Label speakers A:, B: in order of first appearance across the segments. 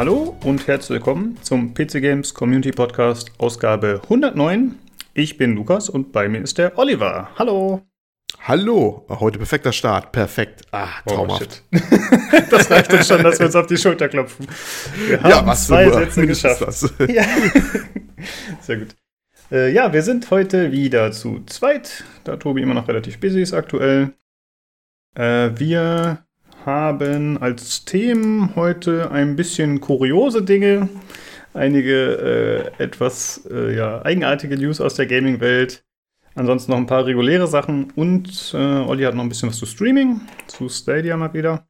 A: Hallo und herzlich willkommen zum PC Games Community Podcast Ausgabe 109. Ich bin Lukas und bei mir ist der Oliver. Hallo.
B: Hallo, heute perfekter Start, perfekt. Ah, oh, traumhaft.
A: Oh, das reicht uns schon, dass wir uns auf die Schulter klopfen. Wir haben ja, was zwei Sätze geschafft. Ja. Sehr gut. Äh, ja, wir sind heute wieder zu zweit, da Tobi immer noch relativ busy ist aktuell. Äh, wir haben als Themen heute ein bisschen kuriose Dinge, einige äh, etwas äh, ja, eigenartige News aus der Gaming-Welt, ansonsten noch ein paar reguläre Sachen und äh, Olli hat noch ein bisschen was zu Streaming, zu Stadia mal wieder.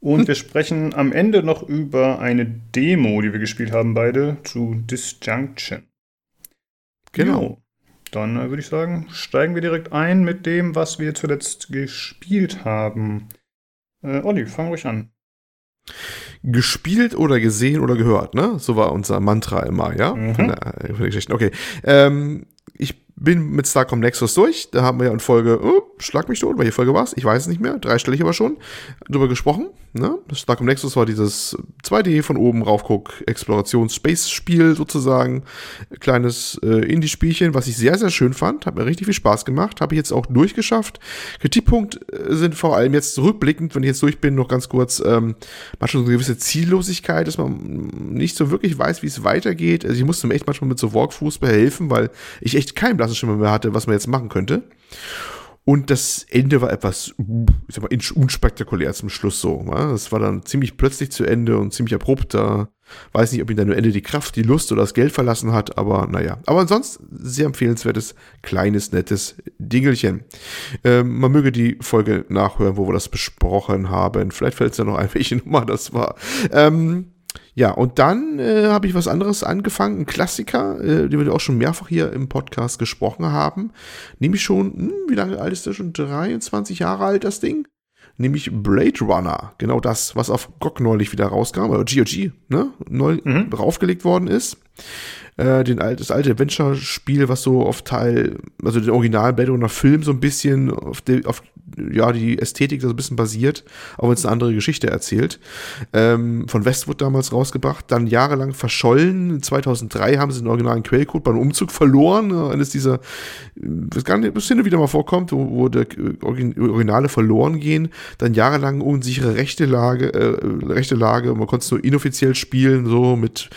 A: Und hm. wir sprechen am Ende noch über eine Demo, die wir gespielt haben beide, zu Disjunction. Genau. Jo. Dann äh, würde ich sagen, steigen wir direkt ein mit dem, was wir zuletzt gespielt haben. Äh, Olli, fang ruhig an.
B: Gespielt oder gesehen oder gehört, ne? So war unser Mantra immer, ja? Mhm. Okay. Ähm, bin mit Starcom Nexus durch. Da haben wir ja in Folge, oh, schlag mich tot, welche Folge war es? Ich weiß es nicht mehr. Dreistellig aber schon. Drüber gesprochen. Ne? Starcom Nexus war dieses 2D von oben raufguck Explorations-Space-Spiel sozusagen. Kleines äh, Indie-Spielchen, was ich sehr, sehr schön fand. Hat mir richtig viel Spaß gemacht. Habe ich jetzt auch durchgeschafft. Kritikpunkt äh, sind vor allem jetzt zurückblickend, wenn ich jetzt durch bin, noch ganz kurz, ähm, manchmal so eine gewisse Ziellosigkeit, dass man nicht so wirklich weiß, wie es weitergeht. Also ich musste mir echt manchmal mit so Walkthroughs behelfen, weil ich echt keinen blassen Schimmer mehr hatte, was man jetzt machen könnte. Und das Ende war etwas, ich sag mal, unspektakulär zum Schluss so. Es war dann ziemlich plötzlich zu Ende und ziemlich abrupt. Da weiß nicht, ob ihn dann nur Ende die Kraft, die Lust oder das Geld verlassen hat, aber naja. Aber ansonsten sehr empfehlenswertes, kleines, nettes Dingelchen. Ähm, man möge die Folge nachhören, wo wir das besprochen haben. Vielleicht fällt es ja noch ein, welche Nummer das war. Ähm, ja, und dann äh, habe ich was anderes angefangen, ein Klassiker, äh, den wir auch schon mehrfach hier im Podcast gesprochen haben. Nämlich schon, hm, wie lange alt ist der schon? 23 Jahre alt, das Ding? Nämlich Blade Runner. Genau das, was auf GOG neulich wieder rauskam, oder GOG, ne? Neu mhm. draufgelegt worden ist äh, den alt, das alte Adventure-Spiel, was so auf Teil, also den originalen Blade Runner Film so ein bisschen auf, die, auf ja, die Ästhetik so ein bisschen basiert, auch wenn es eine andere Geschichte erzählt. Ähm, von Westwood damals rausgebracht, dann jahrelang verschollen. 2003 haben sie den originalen Quellcode beim Umzug verloren. Eines dieser, was gar nicht, bis hin wieder mal vorkommt, wo, wo der Originale verloren gehen. Dann jahrelang unsichere rechte Lage, äh, rechte Lage. Man konnte es nur inoffiziell spielen, so mit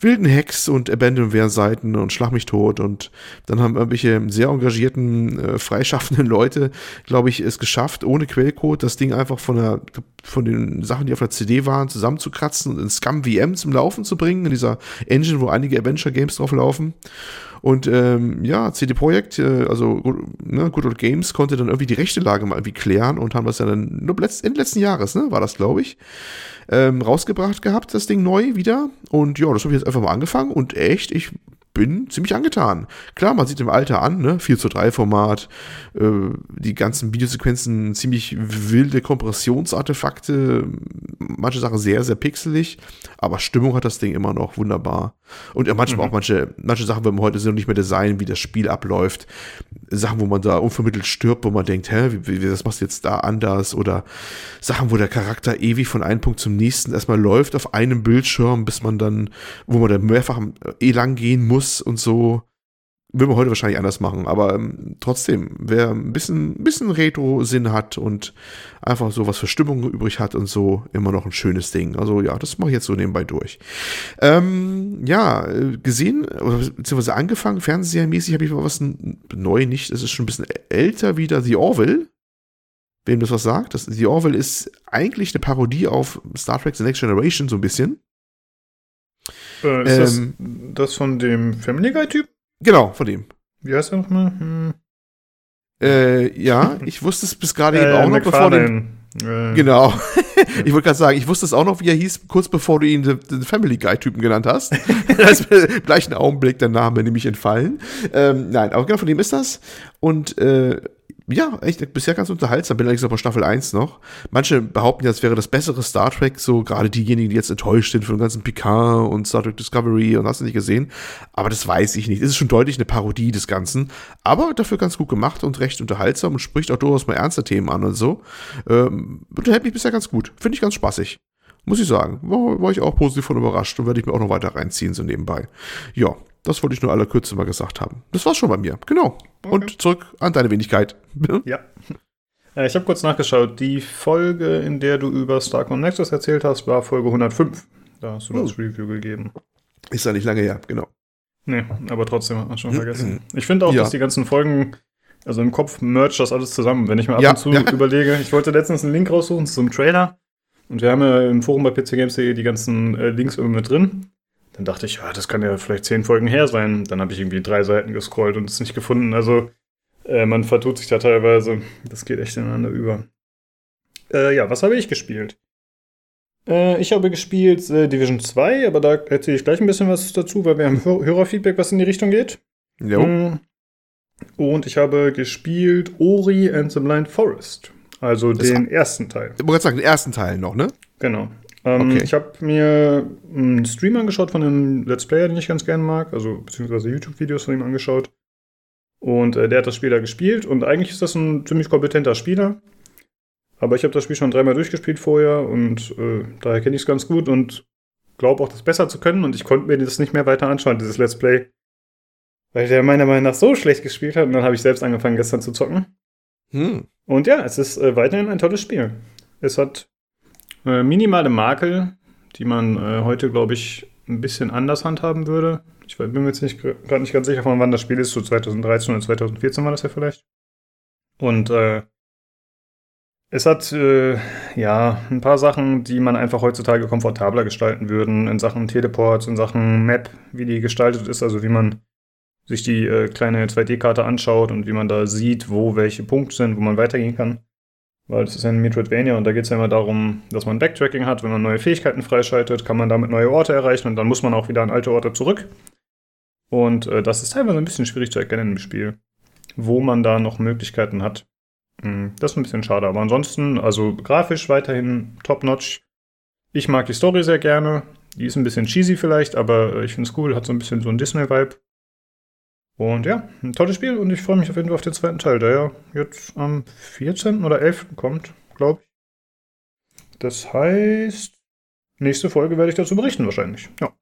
B: wilden Hacks und Abandoned Seiten und Schlag mich tot. Und dann haben irgendwelche sehr engagierten, äh, freischaffenden Leute, glaube ich, es geschafft, ohne Quellcode das Ding einfach von, der, von den Sachen, die auf der CD waren, zusammenzukratzen und in Scum VM zum Laufen zu bringen, in dieser Engine, wo einige Adventure Games drauf laufen. Und ähm, ja, CD Projekt, äh, also ne, Good Old Games, konnte dann irgendwie die rechte Lage mal irgendwie klären und haben das ja dann nur letzt, Ende letzten Jahres, ne, war das, glaube ich, ähm, rausgebracht gehabt, das Ding neu wieder. Und ja, das habe ich jetzt einfach mal angefangen und echt, ich bin ziemlich angetan. Klar, man sieht im Alter an, ne, 4 zu 3 Format, äh, die ganzen Videosequenzen ziemlich wilde Kompressionsartefakte, manche Sachen sehr, sehr pixelig, aber Stimmung hat das Ding immer noch wunderbar. Und manchmal mhm. auch manche, manche Sachen, wenn man heute so nicht mehr designen, wie das Spiel abläuft. Sachen, wo man da unvermittelt stirbt, wo man denkt, hä, wie, wie das machst du jetzt da anders? Oder Sachen, wo der Charakter ewig von einem Punkt zum nächsten erstmal läuft auf einem Bildschirm, bis man dann, wo man dann mehrfach eh lang gehen muss und so. Will man heute wahrscheinlich anders machen, aber ähm, trotzdem, wer ein bisschen, bisschen Retro-Sinn hat und einfach so was für Stimmung übrig hat und so, immer noch ein schönes Ding. Also ja, das mache ich jetzt so nebenbei durch. Ähm, ja, gesehen, beziehungsweise angefangen, fernsehmäßig habe ich mal was neu nicht, es ist schon ein bisschen älter wieder, The Orville. Wem das was sagt? Das, The Orville ist eigentlich eine Parodie auf Star Trek The Next Generation, so ein bisschen.
A: Äh, ist ähm, das, das von dem Family Guy-Typ?
B: Genau, von dem.
A: Wie heißt er nochmal? Hm.
B: Äh, ja, ich wusste es bis gerade äh, eben auch noch, bevor den, äh. Genau. ich wollte gerade sagen, ich wusste es auch noch, wie er hieß, kurz bevor du ihn den, den Family Guy-Typen genannt hast. da ist mir im gleichen Augenblick der Name nämlich entfallen. Ähm, nein, aber genau von dem ist das. Und äh, ja, echt, bisher ganz unterhaltsam. Bin allerdings bei Staffel 1 noch. Manche behaupten ja, es wäre das bessere Star Trek, so gerade diejenigen, die jetzt enttäuscht sind von dem ganzen Picard und Star Trek Discovery und hast du nicht gesehen. Aber das weiß ich nicht. Es ist schon deutlich eine Parodie des Ganzen. Aber dafür ganz gut gemacht und recht unterhaltsam und spricht auch durchaus mal ernste Themen an und so. Ähm, unterhält mich bisher ganz gut. Finde ich ganz spaßig. Muss ich sagen. War, war ich auch positiv von überrascht und werde ich mir auch noch weiter reinziehen, so nebenbei. Ja, das wollte ich nur aller Kürze mal gesagt haben. Das war's schon bei mir. Genau. Okay. Und zurück an deine Wenigkeit.
A: Ja. Äh, ich habe kurz nachgeschaut. Die Folge, in der du über Starcom Nexus erzählt hast, war Folge 105. Da hast du oh. das Review gegeben.
B: Ist ja nicht lange her, genau.
A: Nee, aber trotzdem hat man schon vergessen. Ich finde auch, ja. dass die ganzen Folgen, also im Kopf mercht das alles zusammen. Wenn ich mir ab ja, und zu ja. überlege, ich wollte letztens einen Link raussuchen zu einem Trailer und wir haben ja im Forum bei pcgames.de die ganzen äh, Links irgendwie mit drin. Dann dachte ich, ja, das kann ja vielleicht zehn Folgen her sein. Dann habe ich irgendwie drei Seiten gescrollt und es nicht gefunden. Also äh, man vertut sich da teilweise. Das geht echt ineinander über. Äh, ja, was habe ich gespielt? Äh, ich habe gespielt äh, Division 2, aber da erzähle ich gleich ein bisschen was dazu, weil wir haben Hör Hörerfeedback, was in die Richtung geht.
B: Jo. Mm.
A: Und ich habe gespielt Ori and the Blind Forest. Also das den ersten Teil.
B: Ich wollte sagen, den ersten Teil noch, ne?
A: Genau. Ähm, okay. Ich habe mir einen Stream angeschaut von einem Let's Player, den ich ganz gerne mag, also beziehungsweise YouTube-Videos von ihm angeschaut. Und äh, der hat das Spiel da gespielt und eigentlich ist das ein ziemlich kompetenter Spieler. Aber ich habe das Spiel schon dreimal durchgespielt vorher und äh, daher kenne ich es ganz gut und glaube auch, das besser zu können. Und ich konnte mir das nicht mehr weiter anschauen, dieses Let's Play. Weil der meiner Meinung nach so schlecht gespielt hat und dann habe ich selbst angefangen gestern zu zocken. Hm. Und ja, es ist äh, weiterhin ein tolles Spiel. Es hat äh, minimale Makel, die man äh, heute, glaube ich, ein bisschen anders handhaben würde. Ich bin mir jetzt gerade nicht ganz sicher, von wann das Spiel ist. So 2013 oder 2014 war das ja vielleicht. Und äh, es hat äh, ja ein paar Sachen, die man einfach heutzutage komfortabler gestalten würden, in Sachen Teleports, in Sachen Map, wie die gestaltet ist, also wie man sich die äh, kleine 2D-Karte anschaut und wie man da sieht, wo welche Punkte sind, wo man weitergehen kann. Weil es ist ein Metroidvania und da geht es ja immer darum, dass man Backtracking hat. Wenn man neue Fähigkeiten freischaltet, kann man damit neue Orte erreichen und dann muss man auch wieder an alte Orte zurück. Und äh, das ist teilweise ein bisschen schwierig zu erkennen im Spiel, wo man da noch Möglichkeiten hat. Hm, das ist ein bisschen schade, aber ansonsten, also grafisch weiterhin top-notch. Ich mag die Story sehr gerne. Die ist ein bisschen cheesy vielleicht, aber äh, ich finde es cool, hat so ein bisschen so einen Disney-Vibe. Und ja, ein tolles Spiel und ich freue mich auf jeden Fall auf den zweiten Teil, der ja jetzt am 14. oder 11. kommt, glaube ich. Das heißt, nächste Folge werde ich dazu berichten wahrscheinlich. Ja.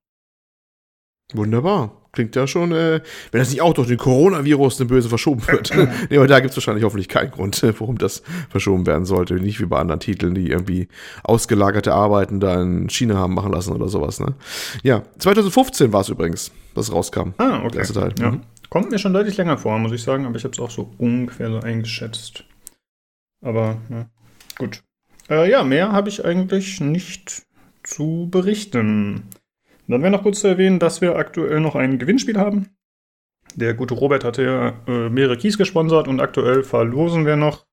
B: Wunderbar. Klingt ja schon, äh, wenn das nicht auch durch den Coronavirus eine böse verschoben wird. nee, aber da gibt es wahrscheinlich hoffentlich keinen Grund, warum das verschoben werden sollte. Nicht wie bei anderen Titeln, die irgendwie ausgelagerte Arbeiten da in China haben machen lassen oder sowas. Ne? Ja, 2015 war es übrigens, es rauskam.
A: Ah, okay. Der erste Teil. Ja. Mhm. Kommt mir schon deutlich länger vor, muss ich sagen, aber ich habe es auch so ungefähr so eingeschätzt. Aber ja, gut. Äh, ja, mehr habe ich eigentlich nicht zu berichten. Dann wäre noch kurz zu erwähnen, dass wir aktuell noch ein Gewinnspiel haben. Der gute Robert hatte ja äh, mehrere Keys gesponsert und aktuell verlosen wir noch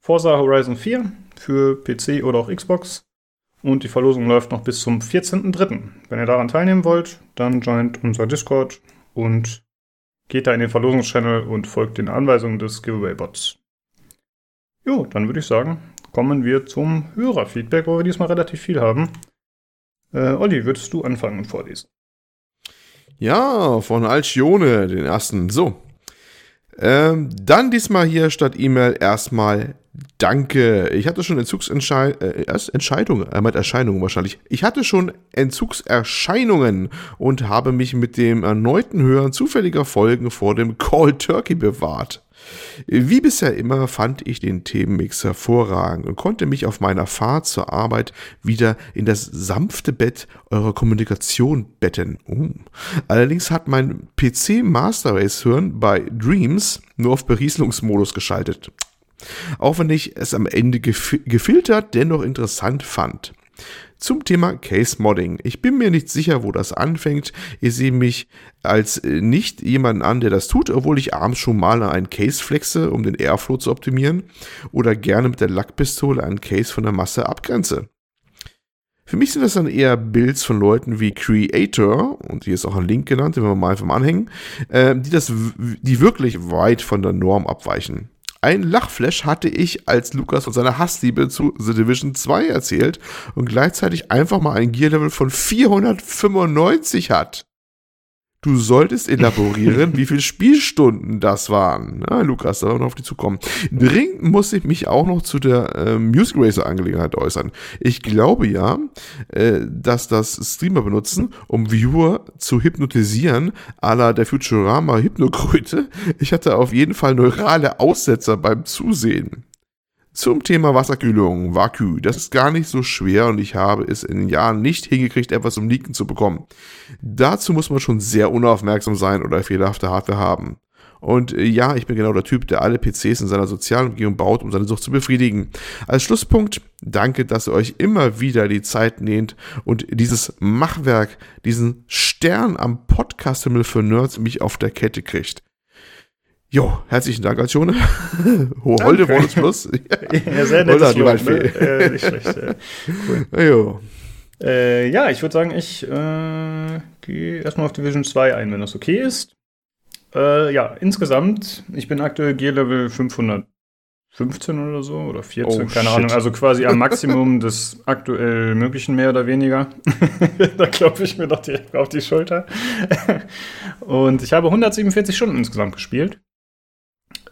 A: Forza Horizon 4 für PC oder auch Xbox. Und die Verlosung läuft noch bis zum 14.03. Wenn ihr daran teilnehmen wollt, dann joint unser Discord und Geht da in den Verlosungschannel und folgt den Anweisungen des Giveaway-Bots. Jo, dann würde ich sagen, kommen wir zum Hörerfeedback, wo wir diesmal relativ viel haben. Äh, Olli, würdest du anfangen und vorlesen?
B: Ja, von Alcione, den ersten. So. Ähm, dann diesmal hier statt E-Mail erstmal Danke. Ich hatte schon Entzugsentscheidungen, äh, äh, Erscheinungen wahrscheinlich. Ich hatte schon Entzugserscheinungen und habe mich mit dem erneuten Hören zufälliger Folgen vor dem Call Turkey bewahrt. Wie bisher immer fand ich den Themenmix hervorragend und konnte mich auf meiner Fahrt zur Arbeit wieder in das sanfte Bett eurer Kommunikation betten. Uh. Allerdings hat mein PC Master Race Hören bei Dreams nur auf Berieselungsmodus geschaltet. Auch wenn ich es am Ende gef gefiltert dennoch interessant fand. Zum Thema Case Modding. Ich bin mir nicht sicher, wo das anfängt. Ich sehe mich als äh, nicht jemanden an, der das tut, obwohl ich abends schon mal einen Case flexe, um den Airflow zu optimieren oder gerne mit der Lackpistole einen Case von der Masse abgrenze. Für mich sind das dann eher Builds von Leuten wie Creator, und hier ist auch ein Link genannt, den wir mal einfach mal anhängen, äh, die, das, die wirklich weit von der Norm abweichen. Ein Lachflash hatte ich, als Lukas von seiner Hassliebe zu The Division 2 erzählt und gleichzeitig einfach mal ein Gear-Level von 495 hat. Du solltest elaborieren, wie viele Spielstunden das waren. Ja, Lukas, da noch auf die zukommen. Dringend muss ich mich auch noch zu der äh, Music Racer Angelegenheit äußern. Ich glaube ja, äh, dass das Streamer benutzen, um Viewer zu hypnotisieren, à la der Futurama Hypnokröte. Ich hatte auf jeden Fall neurale Aussetzer beim Zusehen. Zum Thema Wasserkühlung, Vaku. Das ist gar nicht so schwer und ich habe es in den Jahren nicht hingekriegt, etwas zum Leaken zu bekommen. Dazu muss man schon sehr unaufmerksam sein oder fehlerhafte Hardware haben. Und äh, ja, ich bin genau der Typ, der alle PCs in seiner sozialen Umgebung baut, um seine Sucht zu befriedigen. Als Schlusspunkt, danke, dass ihr euch immer wieder die Zeit nehmt und dieses Machwerk, diesen Stern am Podcast-Himmel für Nerds mich auf der Kette kriegt. Jo, herzlichen Dank, Alcione. Holde Bonus Plus.
A: ja, sehr nett. Lob, ne? äh, nicht schlecht. Äh, cool. Jo. Äh, ja, ich würde sagen, ich äh, gehe erstmal auf Division 2 ein, wenn das okay ist. Äh, ja, insgesamt, ich bin aktuell G-Level 515 oder so, oder 14, oh, keine shit. Ahnung. Also quasi am Maximum des aktuell Möglichen, mehr oder weniger. da klopfe ich mir doch direkt auf die Schulter. Und ich habe 147 Stunden insgesamt gespielt.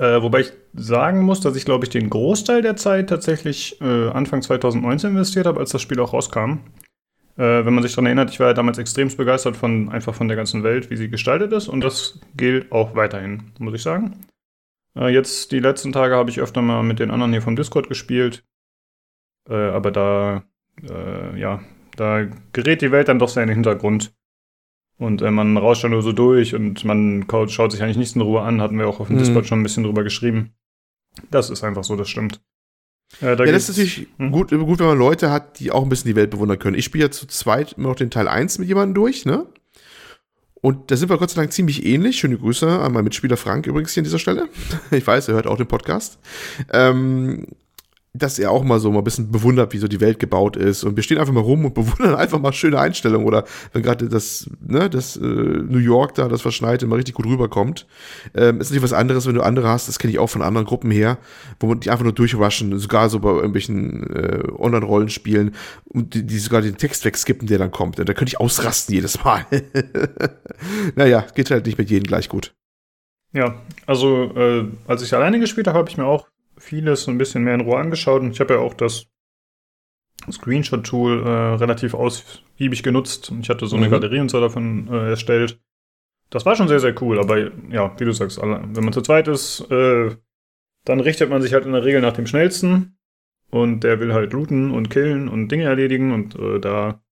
A: Äh, wobei ich sagen muss, dass ich, glaube ich, den Großteil der Zeit tatsächlich äh, Anfang 2019 investiert habe, als das Spiel auch rauskam. Äh, wenn man sich daran erinnert, ich war ja damals extremst begeistert von einfach von der ganzen Welt, wie sie gestaltet ist. Und das gilt auch weiterhin, muss ich sagen. Äh, jetzt die letzten Tage habe ich öfter mal mit den anderen hier vom Discord gespielt. Äh, aber da, äh, ja, da gerät die Welt dann doch sehr in den Hintergrund. Und äh, man rauscht dann nur so durch und man schaut sich eigentlich nichts in Ruhe an, hatten wir auch auf dem mhm. Discord schon ein bisschen drüber geschrieben. Das ist einfach so, das stimmt.
B: Äh, da ja, das ist natürlich hm? gut, gut, wenn man Leute hat, die auch ein bisschen die Welt bewundern können. Ich spiele ja zu zweit immer noch den Teil 1 mit jemandem durch, ne? Und da sind wir Gott sei Dank ziemlich ähnlich. Schöne Grüße an meinen Mitspieler Frank übrigens hier an dieser Stelle. Ich weiß, er hört auch den Podcast. Ähm, dass er auch mal so mal ein bisschen bewundert, wie so die Welt gebaut ist. Und wir stehen einfach mal rum und bewundern einfach mal schöne Einstellungen. Oder wenn gerade das, ne, das äh, New York da, das Verschneite, mal richtig gut rüberkommt. Ähm, ist natürlich was anderes, wenn du andere hast, das kenne ich auch von anderen Gruppen her, wo man die einfach nur durchrushen, sogar so bei irgendwelchen äh, Online-Rollenspielen und die, die sogar den Text wegskippen, der dann kommt. Da könnte ich ausrasten jedes Mal. naja, geht halt nicht mit jedem gleich gut.
A: Ja, also äh, als ich alleine gespielt habe, habe ich mir auch vieles ein bisschen mehr in Ruhe angeschaut und ich habe ja auch das Screenshot-Tool äh, relativ ausgiebig genutzt. Ich hatte so eine mhm. Galerie und so davon äh, erstellt. Das war schon sehr, sehr cool, aber ja, wie du sagst, wenn man zu zweit ist, äh, dann richtet man sich halt in der Regel nach dem schnellsten und der will halt looten und killen und Dinge erledigen und äh, da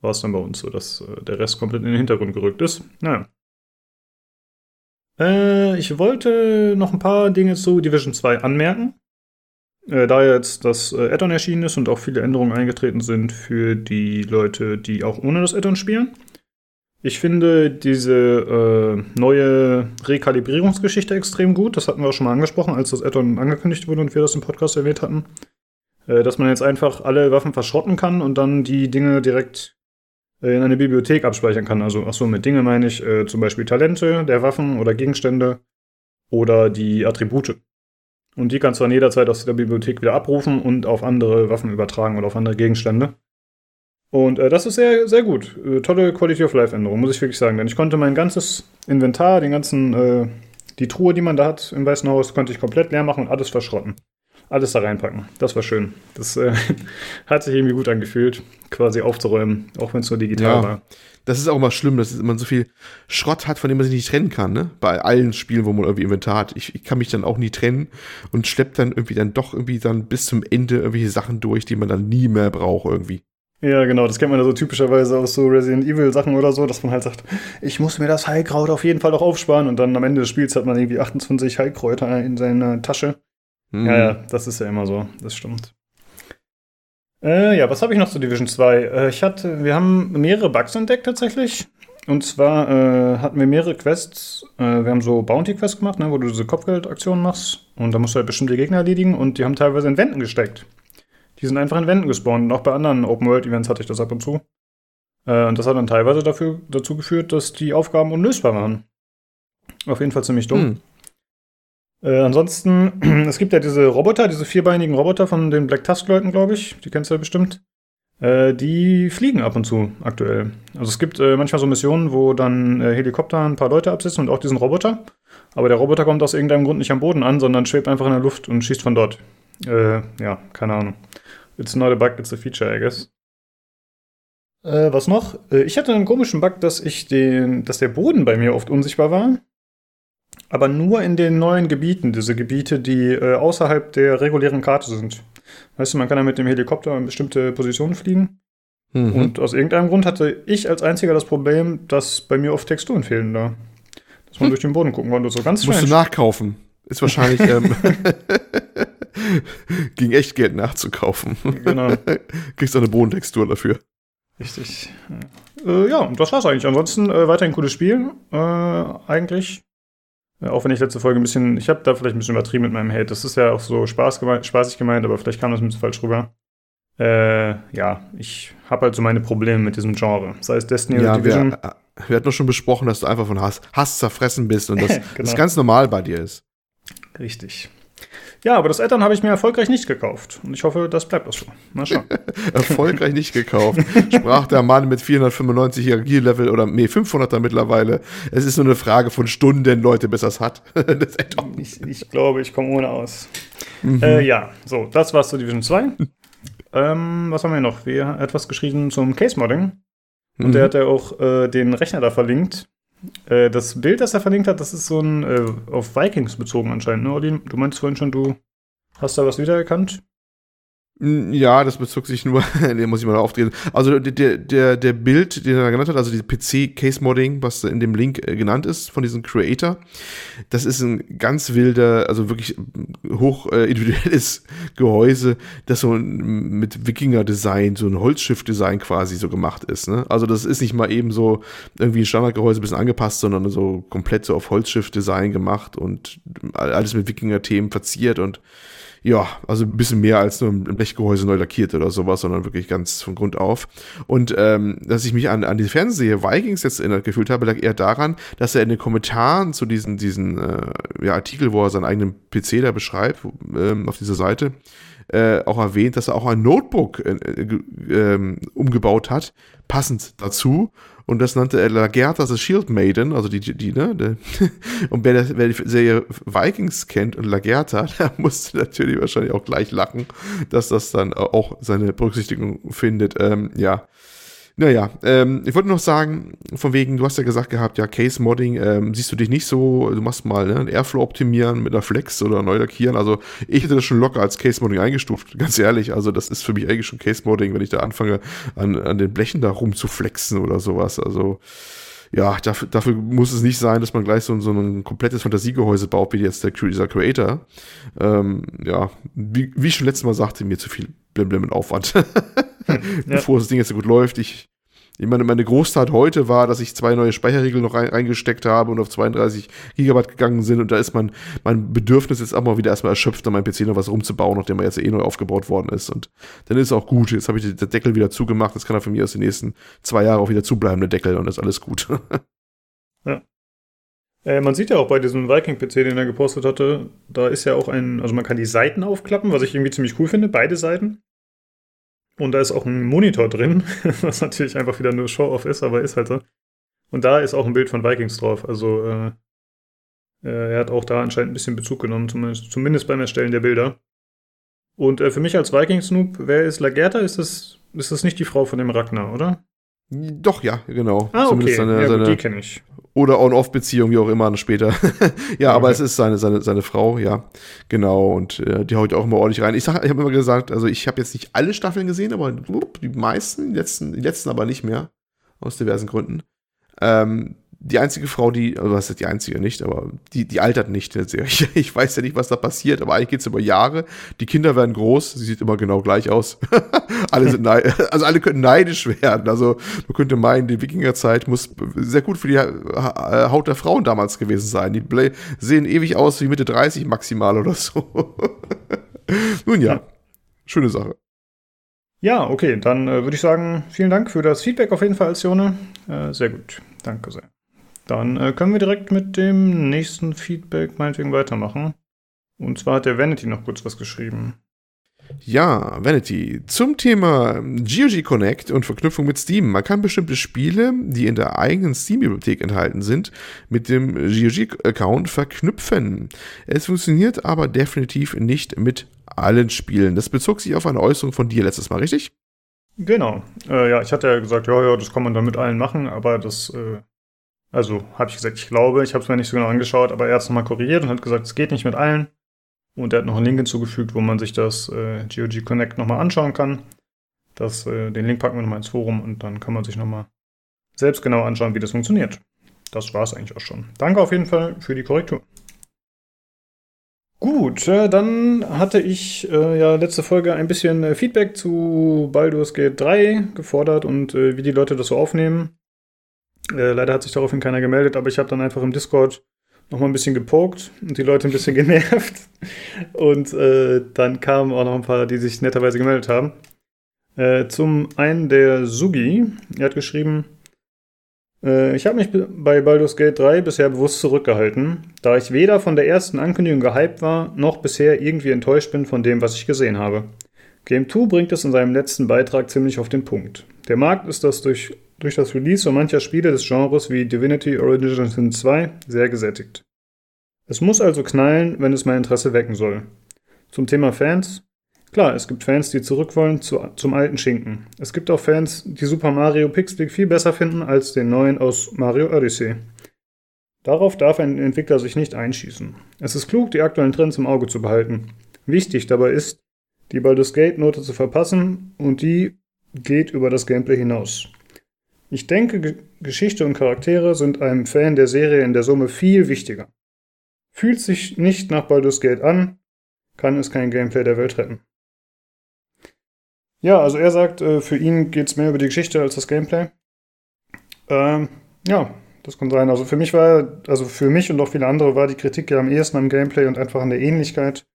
A: war es dann bei uns so, dass äh, der Rest komplett in den Hintergrund gerückt ist. Naja. Äh, ich wollte noch ein paar Dinge zu Division 2 anmerken. Äh, da jetzt das äh, Add-on erschienen ist und auch viele Änderungen eingetreten sind für die Leute, die auch ohne das Add-on spielen. Ich finde diese äh, neue Rekalibrierungsgeschichte extrem gut. Das hatten wir auch schon mal angesprochen, als das Add-on angekündigt wurde und wir das im Podcast erwähnt hatten. Äh, dass man jetzt einfach alle Waffen verschrotten kann und dann die Dinge direkt in eine Bibliothek abspeichern kann. Also, achso, mit Dinge meine ich äh, zum Beispiel Talente der Waffen oder Gegenstände oder die Attribute. Und die kannst du dann jederzeit aus der Bibliothek wieder abrufen und auf andere Waffen übertragen oder auf andere Gegenstände. Und äh, das ist sehr, sehr gut. Äh, tolle Quality of Life Änderung, muss ich wirklich sagen. Denn ich konnte mein ganzes Inventar, den ganzen, äh, die Truhe, die man da hat im Weißen Haus, konnte ich komplett leer machen und alles verschrotten alles da reinpacken. Das war schön. Das äh, hat sich irgendwie gut angefühlt, quasi aufzuräumen, auch wenn es nur digital ja, war.
B: Das ist auch immer schlimm, dass man so viel Schrott hat, von dem man sich nicht trennen kann, ne? Bei allen Spielen, wo man irgendwie Inventar hat. Ich, ich kann mich dann auch nie trennen und schlepp dann irgendwie dann doch irgendwie dann bis zum Ende irgendwelche Sachen durch, die man dann nie mehr braucht irgendwie.
A: Ja, genau, das kennt man ja so typischerweise aus so Resident Evil Sachen oder so, dass man halt sagt, ich muss mir das Heilkraut auf jeden Fall noch aufsparen und dann am Ende des Spiels hat man irgendwie 28 Heilkräuter in seiner Tasche Mhm. Ja, ja, das ist ja immer so, das stimmt. Äh, ja, was habe ich noch zu Division 2? Äh, ich hatte, wir haben mehrere Bugs entdeckt tatsächlich. Und zwar äh, hatten wir mehrere Quests. Äh, wir haben so Bounty-Quests gemacht, ne, wo du diese Kopfgeldaktionen machst. Und da musst du halt bestimmte Gegner erledigen. Und die haben teilweise in Wänden gesteckt. Die sind einfach in Wänden gespawnt. Und auch bei anderen Open-World-Events hatte ich das ab und zu. Äh, und das hat dann teilweise dafür, dazu geführt, dass die Aufgaben unlösbar waren. Auf jeden Fall ziemlich dumm. Hm. Äh, ansonsten, es gibt ja diese Roboter, diese vierbeinigen Roboter von den Black Tusk-Leuten, glaube ich. Die kennst du ja bestimmt. Äh, die fliegen ab und zu aktuell. Also es gibt äh, manchmal so Missionen, wo dann äh, Helikopter ein paar Leute absitzen und auch diesen Roboter. Aber der Roboter kommt aus irgendeinem Grund nicht am Boden an, sondern schwebt einfach in der Luft und schießt von dort. Äh, ja, keine Ahnung. It's not a bug, it's a feature, I guess. Äh, was noch? Ich hatte einen komischen Bug, dass ich den, dass der Boden bei mir oft unsichtbar war. Aber nur in den neuen Gebieten, diese Gebiete, die äh, außerhalb der regulären Karte sind. Weißt du, man kann ja mit dem Helikopter in bestimmte Positionen fliegen. Mhm. Und aus irgendeinem Grund hatte ich als einziger das Problem, dass bei mir oft Texturen fehlen da. Dass man hm. durch den Boden gucken konnte. So ganz
B: Musst du nachkaufen. Ist wahrscheinlich ähm, gegen echt Geld nachzukaufen. Genau. Kriegst du eine Bodentextur dafür.
A: Richtig. Äh, ja, und das war's eigentlich. Ansonsten äh, weiterhin cooles Spiel. Äh, eigentlich. Ja, auch wenn ich letzte Folge ein bisschen, ich habe da vielleicht ein bisschen übertrieben mit meinem Hate. Das ist ja auch so Spaß gemeint, spaßig gemeint, aber vielleicht kam das ein bisschen falsch rüber. Äh, ja, ich habe halt so meine Probleme mit diesem Genre. Sei es Destiny
B: ja, oder Division. Wir, wir hatten doch schon besprochen, dass du einfach von Hass, Hass zerfressen bist und das, genau. das ganz normal bei dir ist.
A: Richtig. Ja, aber das Addon habe ich mir erfolgreich nicht gekauft. Und ich hoffe, das bleibt auch so. Mal schauen.
B: erfolgreich nicht gekauft. Sprach der Mann mit 495 Hierarchie-Level oder nee, 500er mittlerweile. Es ist nur eine Frage von Stunden, Leute, bis er es hat. das
A: ich, ich, glaube, ich komme ohne aus. Mhm. Äh, ja, so, das war's zu Division 2. ähm, was haben wir noch? Wir haben etwas geschrieben zum Case-Modding. Und mhm. der hat ja auch äh, den Rechner da verlinkt. Äh, das Bild, das er verlinkt hat, das ist so ein äh, auf Vikings bezogen anscheinend, ne, Odin? Du meinst vorhin schon, du hast da was wiedererkannt?
B: Ja, das bezog sich nur, den muss ich mal aufdrehen. Also der, der, der Bild, den er genannt hat, also die PC-Case-Modding, was in dem Link äh, genannt ist von diesem Creator, das ist ein ganz wilder, also wirklich hoch äh, individuelles Gehäuse, das so mit Wikinger-Design, so ein Holzschiff-Design quasi so gemacht ist. Ne? Also das ist nicht mal eben so irgendwie ein Standardgehäuse ein bisschen angepasst, sondern so komplett so auf Holzschiff-Design gemacht und alles mit Wikinger-Themen verziert und ja, also ein bisschen mehr als nur ein Blechgehäuse neu lackiert oder sowas, sondern wirklich ganz von Grund auf. Und ähm, dass ich mich an, an die Fernsehserie Vikings jetzt erinnert gefühlt habe, lag eher daran, dass er in den Kommentaren zu diesen, diesen äh, ja, Artikel, wo er seinen eigenen PC da beschreibt, ähm, auf dieser Seite, äh, auch erwähnt, dass er auch ein Notebook äh, äh, umgebaut hat, passend dazu. Und das nannte er Lagertha the Shield Maiden, also die, die, ne? Und wer, wer die Serie Vikings kennt und Lagertha, der musste natürlich wahrscheinlich auch gleich lachen, dass das dann auch seine Berücksichtigung findet. Ähm, ja. Naja, ähm, ich wollte noch sagen, von wegen, du hast ja gesagt gehabt, ja, Case Modding, ähm, siehst du dich nicht so, du machst mal ne, Airflow optimieren mit einer Flex oder neu lackieren. Also ich hätte das schon locker als Case Modding eingestuft, ganz ehrlich. Also das ist für mich eigentlich schon Case Modding, wenn ich da anfange, an, an den Blechen da rumzuflexen oder sowas. Also ja, dafür, dafür muss es nicht sein, dass man gleich so, so ein komplettes Fantasiegehäuse baut, wie jetzt der, dieser Creator. Ähm, ja, wie, wie ich schon letztes Mal sagte, mir zu viel Blim mit Aufwand. Bevor ja. das Ding jetzt so gut läuft. Ich, ich meine, meine Großtat heute war, dass ich zwei neue Speicherriegel noch rein, reingesteckt habe und auf 32 Gigabyte gegangen sind und da ist mein, mein Bedürfnis jetzt auch mal wieder erstmal erschöpft, an meinem PC noch was rumzubauen, nachdem er jetzt eh neu aufgebaut worden ist. Und dann ist es auch gut. Jetzt habe ich den Deckel wieder zugemacht. Jetzt kann er für mich aus den nächsten zwei Jahren auch wieder zubleiben, der Deckel, und ist alles gut.
A: ja. Äh, man sieht ja auch bei diesem Viking-PC, den er gepostet hatte, da ist ja auch ein, also man kann die Seiten aufklappen, was ich irgendwie ziemlich cool finde, beide Seiten. Und da ist auch ein Monitor drin, was natürlich einfach wieder nur Show-Off ist, aber ist halt so. Und da ist auch ein Bild von Vikings drauf. Also äh, äh, er hat auch da anscheinend ein bisschen Bezug genommen, zumindest, zumindest beim Erstellen der Bilder. Und äh, für mich als Vikings-Noob, wer ist Lagerta? Ist das, ist das nicht die Frau von dem Ragnar, oder?
B: Doch, ja, genau.
A: Ah, okay. Seine, ja, seine, die kenne ich.
B: Oder On-Off-Beziehung, wie auch immer, später. ja, okay. aber es ist seine, seine, seine Frau, ja. Genau, und äh, die haut auch immer ordentlich rein. Ich, sag, ich habe immer gesagt, also ich habe jetzt nicht alle Staffeln gesehen, aber die meisten, die letzten, die letzten aber nicht mehr. Aus diversen Gründen. Ähm, die einzige Frau, die, also was ist die einzige nicht, aber die, die altert nicht. Ich, ich weiß ja nicht, was da passiert, aber eigentlich geht es über Jahre. Die Kinder werden groß, sie sieht immer genau gleich aus. alle sind also alle können neidisch werden. Also man könnte meinen, die Wikingerzeit muss sehr gut für die Haut der Frauen damals gewesen sein. Die sehen ewig aus wie Mitte 30 maximal oder so. Nun ja, schöne Sache.
A: Ja, okay, dann äh, würde ich sagen, vielen Dank für das Feedback auf jeden Fall, Alcione. Äh, sehr gut, danke sehr. Dann äh, können wir direkt mit dem nächsten Feedback meinetwegen weitermachen. Und zwar hat der Vanity noch kurz was geschrieben.
B: Ja, Vanity. Zum Thema GOG Connect und Verknüpfung mit Steam. Man kann bestimmte Spiele, die in der eigenen Steam-Bibliothek enthalten sind, mit dem GOG-Account verknüpfen. Es funktioniert aber definitiv nicht mit allen Spielen. Das bezog sich auf eine Äußerung von dir letztes Mal, richtig?
A: Genau. Äh, ja, ich hatte ja gesagt, ja, ja, das kann man dann mit allen machen, aber das, äh, also habe ich gesagt, ich glaube, ich habe es mir nicht so genau angeschaut, aber er hat es nochmal korrigiert und hat gesagt, es geht nicht mit allen. Und er hat noch einen Link hinzugefügt, wo man sich das äh, GOG Connect nochmal anschauen kann. Das, äh, den Link packen wir nochmal ins Forum und dann kann man sich nochmal selbst genau anschauen, wie das funktioniert. Das war es eigentlich auch schon. Danke auf jeden Fall für die Korrektur. Gut, äh, dann hatte ich äh, ja letzte Folge ein bisschen äh, Feedback zu Baldur's Gate 3 gefordert und äh, wie die Leute das so aufnehmen. Äh, leider hat sich daraufhin keiner gemeldet, aber ich habe dann einfach im Discord noch mal ein bisschen gepokt und die Leute ein bisschen genervt. Und äh, dann kamen auch noch ein paar, die sich netterweise gemeldet haben. zum einen der Sugi, er hat geschrieben, äh, ich habe mich bei Baldur's Gate 3 bisher bewusst zurückgehalten, da ich weder von der ersten Ankündigung gehypt war, noch bisher irgendwie enttäuscht bin von dem, was ich gesehen habe. Game 2 bringt es in seinem letzten Beitrag ziemlich auf den Punkt. Der Markt ist das durch, durch das Release so mancher Spiele des Genres wie Divinity Original Sin 2 sehr gesättigt. Es muss also knallen, wenn es mein Interesse wecken soll. Zum Thema Fans. Klar, es gibt Fans, die zurück wollen zu, zum alten Schinken. Es gibt auch Fans, die Super Mario Pixel viel besser finden als den neuen aus Mario Odyssey. Darauf darf ein Entwickler sich nicht einschießen. Es ist klug, die aktuellen Trends im Auge zu behalten. Wichtig dabei ist, die Baldur's Gate Note zu verpassen und die geht über das Gameplay hinaus. Ich denke, Geschichte und Charaktere sind einem Fan der Serie in der Summe viel wichtiger. Fühlt sich nicht nach Baldur's Gate an, kann es kein Gameplay der Welt retten. Ja, also er sagt, äh, für ihn geht es mehr über die Geschichte als das Gameplay. Ähm, ja, das kann sein. Also für mich war, also für mich und auch viele andere war die Kritik ja am ehesten am Gameplay und einfach an der Ähnlichkeit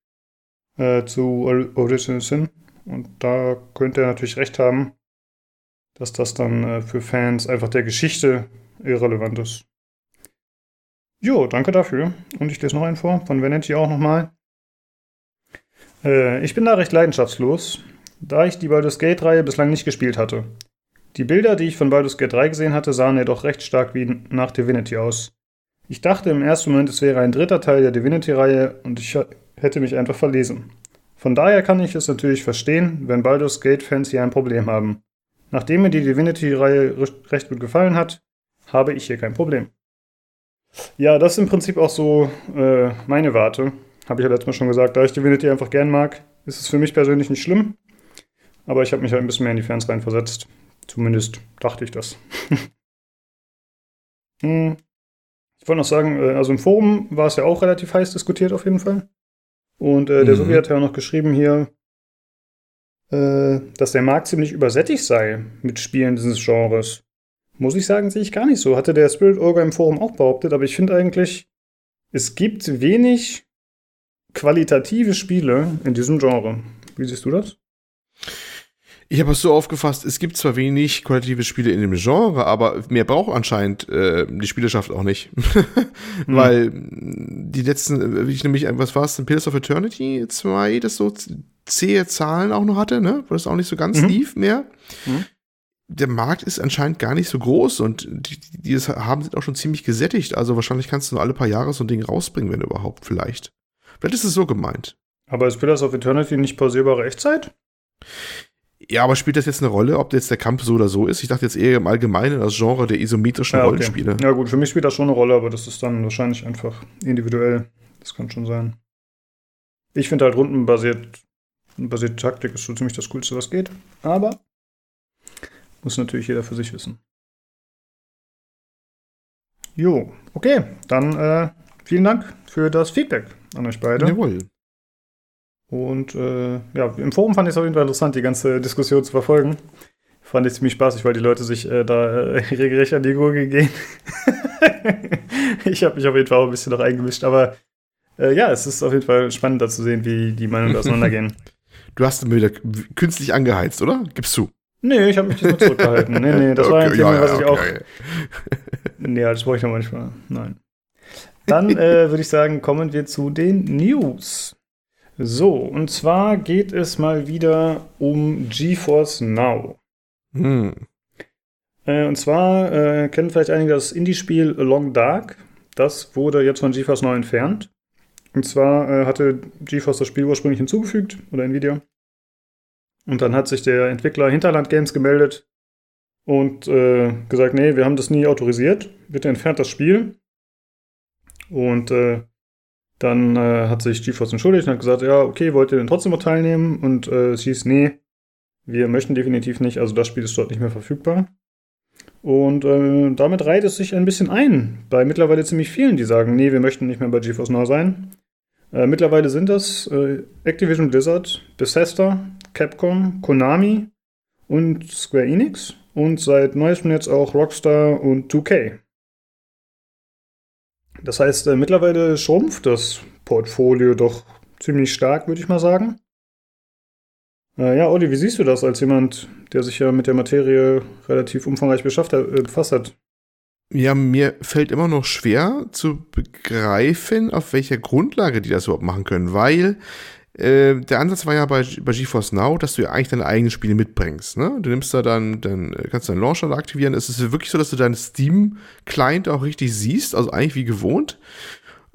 A: äh, zu Original Sin. Und da könnte er natürlich recht haben, dass das dann äh, für Fans einfach der Geschichte irrelevant ist. Jo, danke dafür. Und ich lese noch einen vor, von Venetti auch nochmal. Äh, ich bin da recht leidenschaftslos da ich die Baldur's Gate-Reihe bislang nicht gespielt hatte. Die Bilder, die ich von Baldur's Gate 3 gesehen hatte, sahen jedoch recht stark wie nach Divinity aus. Ich dachte im ersten Moment, es wäre ein dritter Teil der Divinity-Reihe und ich hätte mich einfach verlesen. Von daher kann ich es natürlich verstehen, wenn Baldur's Gate-Fans hier ein Problem haben. Nachdem mir die Divinity-Reihe recht gut gefallen hat, habe ich hier kein Problem. Ja, das ist im Prinzip auch so äh, meine Warte. Habe ich ja letztes Mal schon gesagt. Da ich Divinity einfach gern mag, ist es für mich persönlich nicht schlimm. Aber ich habe mich halt ein bisschen mehr in die Fans reinversetzt. Zumindest dachte ich das. hm. Ich wollte noch sagen, äh, also im Forum war es ja auch relativ heiß diskutiert auf jeden Fall. Und äh, der mhm. Sovi hat ja auch noch geschrieben hier, äh, dass der Markt ziemlich übersättigt sei mit Spielen dieses Genres. Muss ich sagen, sehe ich gar nicht so. Hatte der Spirit Orga im Forum auch behauptet, aber ich finde eigentlich, es gibt wenig qualitative Spiele in diesem Genre. Wie siehst du das?
B: Ich habe es so aufgefasst, es gibt zwar wenig qualitative Spiele in dem Genre, aber mehr braucht anscheinend äh, die Spielerschaft auch nicht. hm. Weil die letzten, wie ich nämlich, was war es, Pillars of Eternity 2, das so zähe Zahlen auch noch hatte, ne? Wo das auch nicht so ganz mhm. lief mehr. Mhm. Der Markt ist anscheinend gar nicht so groß und die, die es haben, sind auch schon ziemlich gesättigt. Also wahrscheinlich kannst du nur alle paar Jahre so ein Ding rausbringen, wenn überhaupt, vielleicht. Vielleicht ist es so gemeint.
A: Aber ist Pillars of Eternity nicht pausierbare Echtzeit?
B: Ja, aber spielt das jetzt eine Rolle, ob jetzt der Kampf so oder so ist? Ich dachte jetzt eher im Allgemeinen das Genre der isometrischen ja, okay. Rollenspiele.
A: Ja, gut, für mich spielt das schon eine Rolle, aber das ist dann wahrscheinlich einfach individuell. Das kann schon sein. Ich finde halt rundenbasiert, basierte Taktik ist so ziemlich das Coolste, was geht. Aber muss natürlich jeder für sich wissen. Jo, okay, dann äh, vielen Dank für das Feedback an euch beide. Jawohl. Und äh, ja, im Forum fand ich es auf jeden Fall interessant, die ganze Diskussion zu verfolgen. Fand ich ziemlich spaßig, weil die Leute sich äh, da äh, regelrecht an die Gurgel gehen. ich habe mich auf jeden Fall auch ein bisschen noch eingemischt, aber äh, ja, es ist auf jeden Fall spannend da zu sehen, wie die Meinungen auseinandergehen.
B: Du hast ihn wieder künstlich angeheizt, oder? Gibst du?
A: Nee, ich habe mich diesmal zurückgehalten. Nee, nee, das okay, war ein Thema, ja, was ich okay. auch. Nee, das brauche ich ja manchmal. Nein. Dann äh, würde ich sagen, kommen wir zu den News. So, und zwar geht es mal wieder um GeForce Now. Hm. Äh, und zwar äh, kennen vielleicht einige das Indie-Spiel Long Dark. Das wurde jetzt von GeForce Now entfernt. Und zwar äh, hatte GeForce das Spiel ursprünglich hinzugefügt, oder Nvidia. Und dann hat sich der Entwickler Hinterland Games gemeldet und äh, gesagt, nee, wir haben das nie autorisiert. Bitte entfernt das Spiel. Und äh, dann äh, hat sich GeForce entschuldigt und hat gesagt, ja, okay, wollt ihr denn trotzdem noch teilnehmen? Und äh, es hieß, nee, wir möchten definitiv nicht, also das Spiel ist dort nicht mehr verfügbar. Und äh, damit reiht es sich ein bisschen ein bei mittlerweile ziemlich vielen, die sagen, nee, wir möchten nicht mehr bei GeForce Now sein. Äh, mittlerweile sind das äh, Activision Blizzard, Bethesda, Capcom, Konami und Square Enix und seit neuestem jetzt auch Rockstar und 2K. Das heißt, äh, mittlerweile schrumpft das Portfolio doch ziemlich stark, würde ich mal sagen. Äh, ja, Olli, wie siehst du das als jemand, der sich ja mit der Materie relativ umfangreich äh, befasst hat?
B: Ja, mir fällt immer noch schwer zu begreifen, auf welcher Grundlage die das überhaupt machen können, weil äh, der Ansatz war ja bei, bei GeForce Now, dass du ja eigentlich deine eigenen Spiele mitbringst. Ne? Du nimmst da dann, dann äh, kannst deinen Launcher da aktivieren. Es ist wirklich so, dass du deinen Steam-Client auch richtig siehst, also eigentlich wie gewohnt,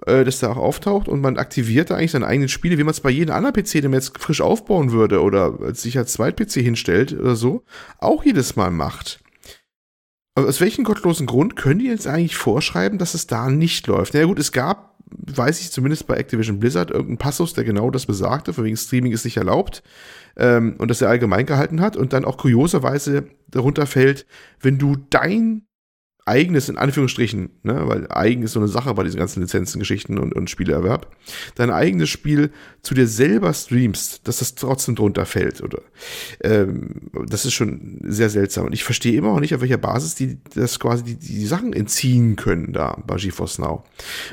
B: äh, dass der auch auftaucht und man aktiviert da eigentlich seine eigenen Spiele, wie man es bei jedem anderen PC, den man jetzt frisch aufbauen würde oder sich als Zweit-PC hinstellt oder so, auch jedes Mal macht. aus welchem gottlosen Grund können die jetzt eigentlich vorschreiben, dass es da nicht läuft? Na ja, gut, es gab weiß ich zumindest bei Activision Blizzard, irgendeinen Passus, der genau das besagte, von wegen Streaming ist nicht erlaubt ähm, und das er allgemein gehalten hat und dann auch kurioserweise darunter fällt, wenn du dein eigenes, in Anführungsstrichen, ne, weil eigen ist so eine Sache bei diesen ganzen Lizenzengeschichten und, und Spieleerwerb, dein eigenes Spiel zu dir selber streamst, dass das trotzdem drunter fällt, oder? Ähm, das ist schon sehr seltsam. Und ich verstehe immer noch nicht, auf welcher Basis die das quasi die, die Sachen entziehen können da bei GeForce Now.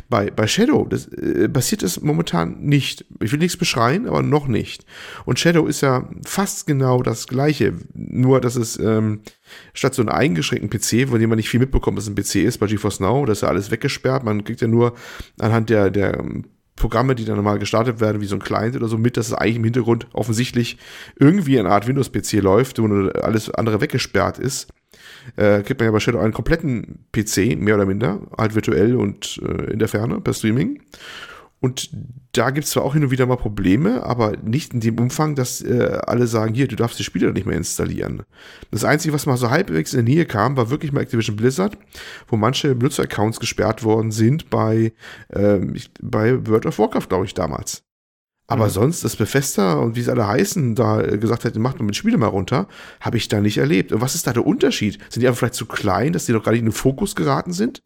B: Bei, bei Shadow das, äh, passiert es momentan nicht. Ich will nichts beschreien, aber noch nicht. Und Shadow ist ja fast genau das gleiche, nur dass es ähm, statt so einen eingeschränkten PC, von dem man nicht viel mitbekommt, dass ein PC ist bei GeForce Now, das ist ja alles weggesperrt. Man kriegt ja nur anhand der, der Programme, die dann normal gestartet werden, wie so ein Client oder so, mit, dass es eigentlich im Hintergrund offensichtlich irgendwie eine Art Windows-PC läuft, wo alles andere weggesperrt ist. Äh, kriegt man ja bei Shadow einen kompletten PC, mehr oder minder, halt virtuell und äh, in der Ferne per Streaming. Und da gibt es zwar auch hin und wieder mal Probleme, aber nicht in dem Umfang, dass äh, alle sagen, hier, du darfst die Spiele nicht mehr installieren. Das Einzige, was mal so halbwegs in der Nähe kam, war wirklich mal Activision Blizzard, wo manche Benutzeraccounts gesperrt worden sind bei, ähm, bei World of Warcraft, glaube ich, damals. Aber mhm. sonst, das Bethesda und wie sie alle heißen, da gesagt hätten, macht man mit Spiele mal runter, habe ich da nicht erlebt. Und was ist da der Unterschied? Sind die einfach vielleicht zu klein, dass die doch gar nicht in den Fokus geraten sind?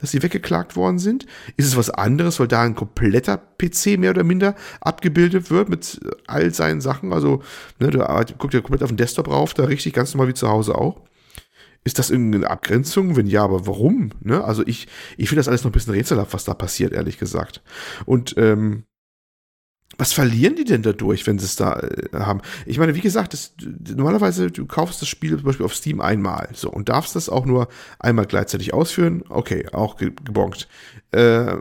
B: Dass sie weggeklagt worden sind? Ist es was anderes, weil da ein kompletter PC mehr oder minder abgebildet wird mit all seinen Sachen? Also, ne, du guckst ja komplett auf den Desktop rauf, da richtig ganz normal wie zu Hause auch. Ist das irgendeine Abgrenzung? Wenn ja, aber warum? Ne? Also ich, ich finde das alles noch ein bisschen rätselhaft, was da passiert, ehrlich gesagt. Und ähm, was verlieren die denn dadurch, wenn sie es da äh, haben? Ich meine, wie gesagt, das, normalerweise, du kaufst das Spiel zum Beispiel auf Steam einmal so und darfst das auch nur einmal gleichzeitig ausführen. Okay, auch ge gebongt. Äh,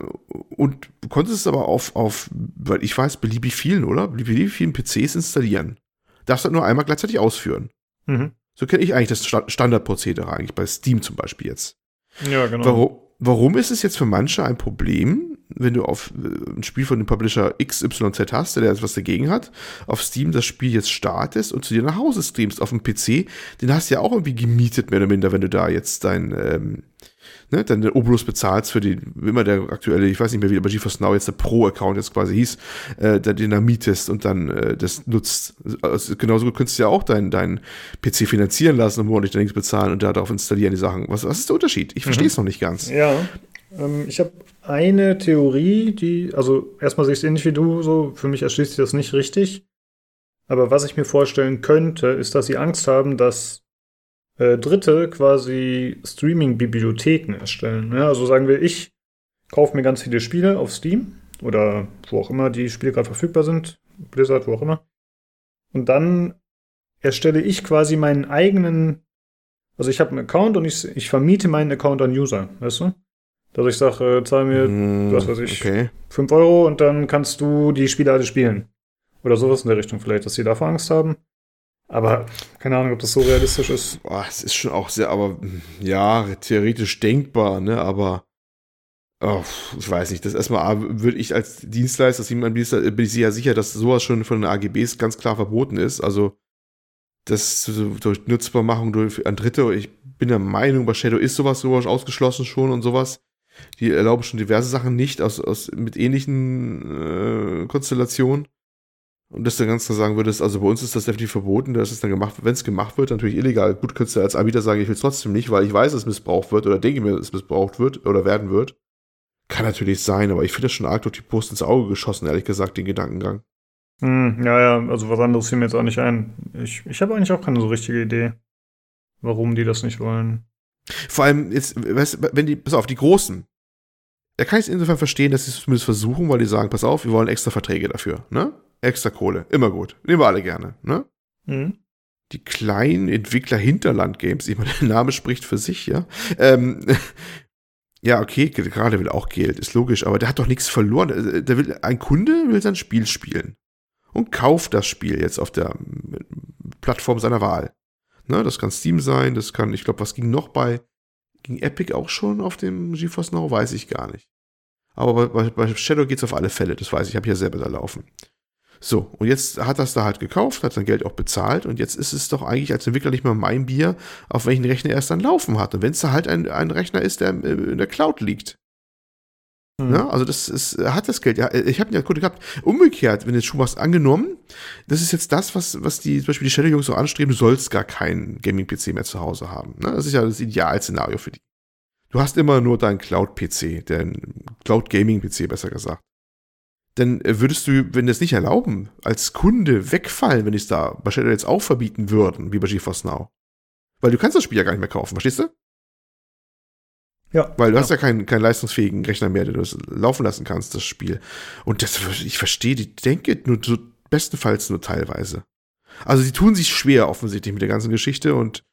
B: und du konntest es aber auf, auf, weil ich weiß, beliebig vielen, oder? Beliebig vielen PCs installieren. Darfst das nur einmal gleichzeitig ausführen. Mhm. So kenne ich eigentlich das Standardprozedere eigentlich bei Steam zum Beispiel jetzt.
A: Ja, genau.
B: Warum, warum ist es jetzt für manche ein Problem, wenn du auf äh, ein Spiel von dem Publisher XYZ hast, der etwas dagegen hat, auf Steam das Spiel jetzt startest und zu dir nach Hause streamst auf dem PC, den hast du ja auch irgendwie gemietet, mehr oder minder, wenn du da jetzt dein, ähm, ne, dann den Obolus bezahlst für den, immer der aktuelle, ich weiß nicht mehr, wie bei GeForce Now jetzt der Pro-Account jetzt quasi hieß, äh, den da mietest und dann äh, das nutzt. Also, genauso könntest du ja auch deinen dein PC finanzieren lassen und monatlich dann nichts bezahlen und darauf installieren die Sachen. Was, was ist der Unterschied? Ich verstehe es mhm. noch nicht ganz.
A: Ja, ich habe eine Theorie, die, also erstmal sehe ich es ähnlich wie du, so, für mich erschließt sich das nicht richtig. Aber was ich mir vorstellen könnte, ist, dass sie Angst haben, dass äh, Dritte quasi Streaming-Bibliotheken erstellen. Ja, also sagen wir, ich kaufe mir ganz viele Spiele auf Steam oder wo auch immer die Spiele gerade verfügbar sind, Blizzard, wo auch immer. Und dann erstelle ich quasi meinen eigenen, also ich habe einen Account und ich, ich vermiete meinen Account an User, weißt du? Dass ich sage, äh, zahl mir, mm, was weiß ich, okay. 5 Euro und dann kannst du die Spiele alle spielen. Oder sowas in der Richtung vielleicht, dass sie davor Angst haben. Aber keine Ahnung, ob das so realistisch ist.
B: Boah, es ist schon auch sehr, aber ja, theoretisch denkbar, ne? Aber oh, ich weiß nicht. Das erstmal würde ich als Dienstleister, als Dienstleister, bin ich sehr sicher, dass sowas schon von den AGBs ganz klar verboten ist. Also das durch Nutzbarmachung durch an Dritte. Ich bin der Meinung, bei Shadow ist sowas sowas ausgeschlossen schon und sowas. Die erlauben schon diverse Sachen nicht aus, aus mit ähnlichen äh, Konstellationen. Und dass du ganz klar sagen würdest, also bei uns ist das definitiv verboten, dass es dann gemacht, wenn es gemacht wird, natürlich illegal. Gut, könntest du als Anbieter sagen, ich will es trotzdem nicht, weil ich weiß, dass es missbraucht wird oder denke mir, dass es missbraucht wird oder werden wird. Kann natürlich sein, aber ich finde das schon arg durch die Post ins Auge geschossen, ehrlich gesagt, den Gedankengang.
A: Hm, ja, ja, also was anderes fiel mir jetzt auch nicht ein. Ich, ich habe eigentlich auch keine so richtige Idee, warum die das nicht wollen.
B: Vor allem jetzt, weißt, wenn die, pass auf, die Großen, da kann ich es insofern verstehen, dass sie es zumindest versuchen, weil die sagen, pass auf, wir wollen extra Verträge dafür, ne? Extra Kohle, immer gut. Nehmen wir alle gerne, ne? Mhm. Die kleinen Entwickler Hinterland-Games, ich meine, der Name spricht für sich, ja. Ähm, ja, okay, gerade will auch Geld, ist logisch, aber der hat doch nichts verloren. Äh, der will, ein Kunde will sein Spiel spielen und kauft das Spiel jetzt auf der Plattform seiner Wahl. Ne, das kann Steam sein, das kann, ich glaube, was ging noch bei, ging Epic auch schon auf dem GeForce Now, weiß ich gar nicht. Aber bei, bei Shadow geht's auf alle Fälle, das weiß ich, ich habe ja selber da laufen. So, und jetzt hat das da halt gekauft, hat sein Geld auch bezahlt und jetzt ist es doch eigentlich als Entwickler nicht mehr mein Bier, auf welchen Rechner er es dann laufen hat. Und wenn es da halt ein, ein Rechner ist, der in der Cloud liegt, Mhm. Ja, also das ist, hat das Geld. Ja, ich habe ja Kunde gehabt. Umgekehrt, wenn du Schuh machst, angenommen, das ist jetzt das, was, was die, zum Beispiel die Shadow-Jungs so anstreben, du sollst gar keinen Gaming-PC mehr zu Hause haben. Ne? Das ist ja das Idealszenario für die. Du hast immer nur deinen Cloud-PC, den Cloud-Gaming-PC besser gesagt. Dann äh, würdest du, wenn das nicht erlauben, als Kunde wegfallen, wenn die es da bei Shadow jetzt auch verbieten würden, wie bei GeForce Now. Weil du kannst das Spiel ja gar nicht mehr kaufen, verstehst du? Ja. Weil du ja. hast ja keinen, keinen leistungsfähigen Rechner mehr, den du laufen lassen kannst, das Spiel. Und das, ich verstehe die Denke nur so bestenfalls nur teilweise. Also sie tun sich schwer offensichtlich mit der ganzen Geschichte und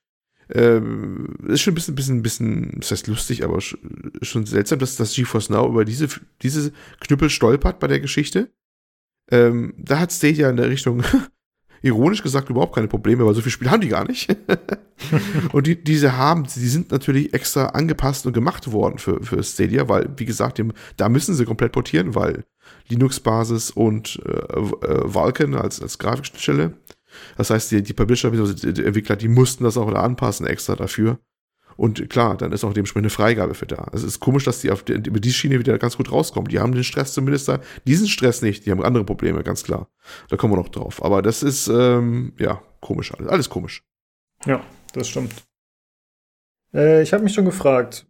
B: ähm, ist schon ein bisschen, bisschen, bisschen, das heißt lustig, aber schon seltsam, dass das GeForce Now über diese, diese Knüppel stolpert bei der Geschichte. Ähm, da hat Stadia in der Richtung ironisch gesagt überhaupt keine Probleme, weil so viel Spiel haben die gar nicht. und die, diese haben, die sind natürlich extra angepasst und gemacht worden für, für Stadia, weil, wie gesagt, dem, da müssen sie komplett portieren, weil Linux-Basis und äh, äh, Vulkan als, als Grafikstelle. Das heißt, die, die Publisher, die Entwickler, die mussten das auch anpassen extra dafür. Und klar, dann ist auch dementsprechend eine Freigabe für da. Es ist komisch, dass die auf die, über die Schiene wieder ganz gut rauskommen. Die haben den Stress zumindest da, diesen Stress nicht. Die haben andere Probleme, ganz klar. Da kommen wir noch drauf. Aber das ist, ähm, ja, komisch alles. Alles komisch.
A: Ja, das stimmt. Äh, ich habe mich schon gefragt,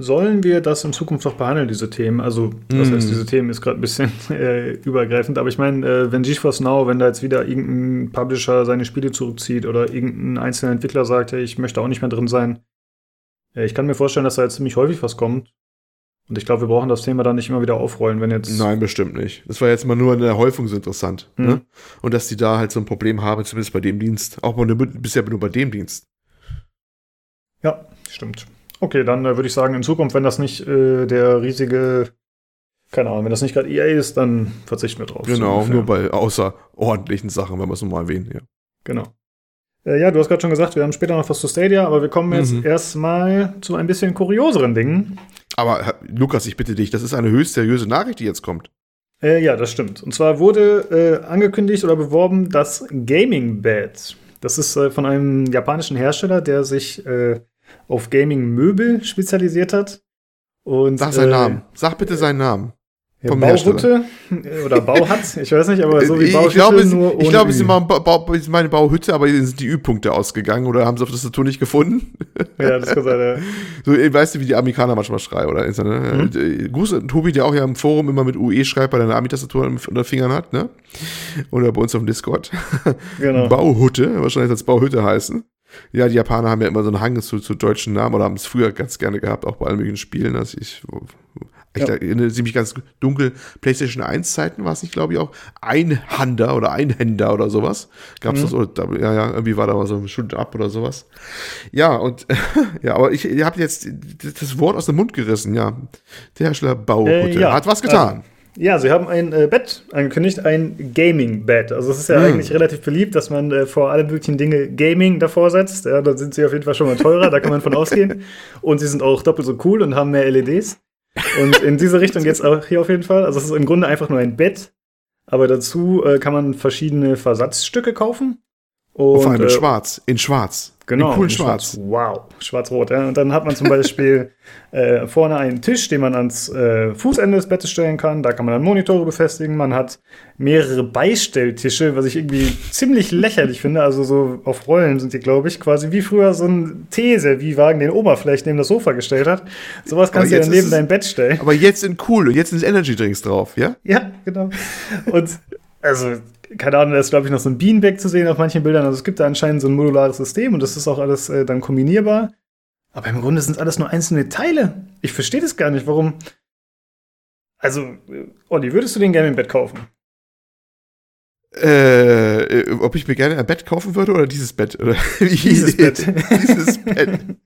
A: sollen wir das in Zukunft noch behandeln, diese Themen? Also, das mm. heißt, diese Themen ist gerade ein bisschen äh, übergreifend, aber ich meine, äh, wenn GeForce Now, wenn da jetzt wieder irgendein Publisher seine Spiele zurückzieht oder irgendein einzelner Entwickler sagt, hey, ich möchte auch nicht mehr drin sein, ich kann mir vorstellen, dass da jetzt ziemlich häufig was kommt. Und ich glaube, wir brauchen das Thema dann nicht immer wieder aufrollen, wenn jetzt.
B: Nein, bestimmt nicht. Das war jetzt mal nur in der Häufung so interessant. Mhm. Ne? Und dass die da halt so ein Problem haben, zumindest bei dem Dienst. Auch nur, bisher nur bei dem Dienst.
A: Ja, stimmt. Okay, dann äh, würde ich sagen, in Zukunft, wenn das nicht äh, der riesige, keine Ahnung, wenn das nicht gerade EA ist, dann verzichten wir drauf.
B: Genau, so nur bei außerordentlichen Sachen, wenn wir es nochmal erwähnen, ja.
A: Genau. Äh, ja, du hast gerade schon gesagt, wir haben später noch was zu Stadia, aber wir kommen jetzt mhm. erstmal zu ein bisschen kurioseren Dingen.
B: Aber Lukas, ich bitte dich, das ist eine höchst seriöse Nachricht, die jetzt kommt.
A: Äh, ja, das stimmt. Und zwar wurde äh, angekündigt oder beworben das Gaming Bed. Das ist äh, von einem japanischen Hersteller, der sich äh, auf Gaming-Möbel spezialisiert hat. Und,
B: Sag seinen äh, Namen. Sag bitte seinen Namen.
A: Ja, Bauhütte oder Bauhat, ich weiß nicht, aber so wie
B: Bauhütte ich glaube, nur ohne Ich glaube, es ist meine Bauhütte, aber sind die Ü-Punkte ausgegangen oder haben sie auf das Tattoo nicht gefunden? Ja, das kann sein, ja. So, weißt du, wie die Amerikaner manchmal schreien, oder? Ne? Mhm. Gruß an Tobi, der auch ja im Forum immer mit UE schreibt, weil er eine Ami-Tastatur unter Fingern hat, ne? Oder bei uns auf dem Discord. Genau. Bauhütte, wahrscheinlich als Bauhütte heißen. Ja, die Japaner haben ja immer so einen Hang zu, zu deutschen Namen oder haben es früher ganz gerne gehabt, auch bei allen möglichen Spielen. Also ich Ich ja. erinnere mich ganz dunkel, PlayStation 1 Zeiten war es nicht, glaube ich, auch. Einhander oder Einhänder oder sowas. Gab es mhm. das? Oder, ja, ja, irgendwie war da mal so ein Shoot Up oder sowas. Ja, und ja, aber ich, ihr habt jetzt das Wort aus dem Mund gerissen, ja. Der Hersteller Bauhotel äh, ja. hat was getan.
A: Also, ja, sie haben ein äh, Bett angekündigt, ein Gaming-Bett. Also es ist ja mhm. eigentlich relativ beliebt, dass man äh, vor allen möglichen Dinge Gaming davor setzt. Ja, da sind sie auf jeden Fall schon mal teurer, da kann man von ausgehen. Und sie sind auch doppelt so cool und haben mehr LEDs. Und in diese Richtung geht es auch hier auf jeden Fall. Also es ist im Grunde einfach nur ein Bett, aber dazu äh, kann man verschiedene Versatzstücke kaufen.
B: Und, vor allem in äh, schwarz, in schwarz.
A: Genau. In cool schwarz. schwarz. Wow, schwarz-rot. Ja. Und dann hat man zum Beispiel äh, vorne einen Tisch, den man ans äh, Fußende des Bettes stellen kann. Da kann man dann Monitore befestigen. Man hat mehrere Beistelltische, was ich irgendwie ziemlich lächerlich finde. Also so auf Rollen sind die, glaube ich, quasi wie früher so ein Teeserviewagen, den Oma vielleicht neben das Sofa gestellt hat. Sowas kannst du dann neben dein Bett stellen.
B: Aber jetzt in cool und jetzt sind Energy Drinks drauf, ja?
A: Ja, genau. Und also keine Ahnung, da ist, glaube ich, noch so ein Beanbag zu sehen auf manchen Bildern. Also es gibt da anscheinend so ein modulares System und das ist auch alles äh, dann kombinierbar. Aber im Grunde sind es alles nur einzelne Teile. Ich verstehe das gar nicht, warum. Also, äh, Olli, würdest du den gerne im Bett kaufen?
B: Äh, äh, ob ich mir gerne ein Bett kaufen würde oder dieses Bett? Oder
A: dieses Bett.
B: dieses Bett.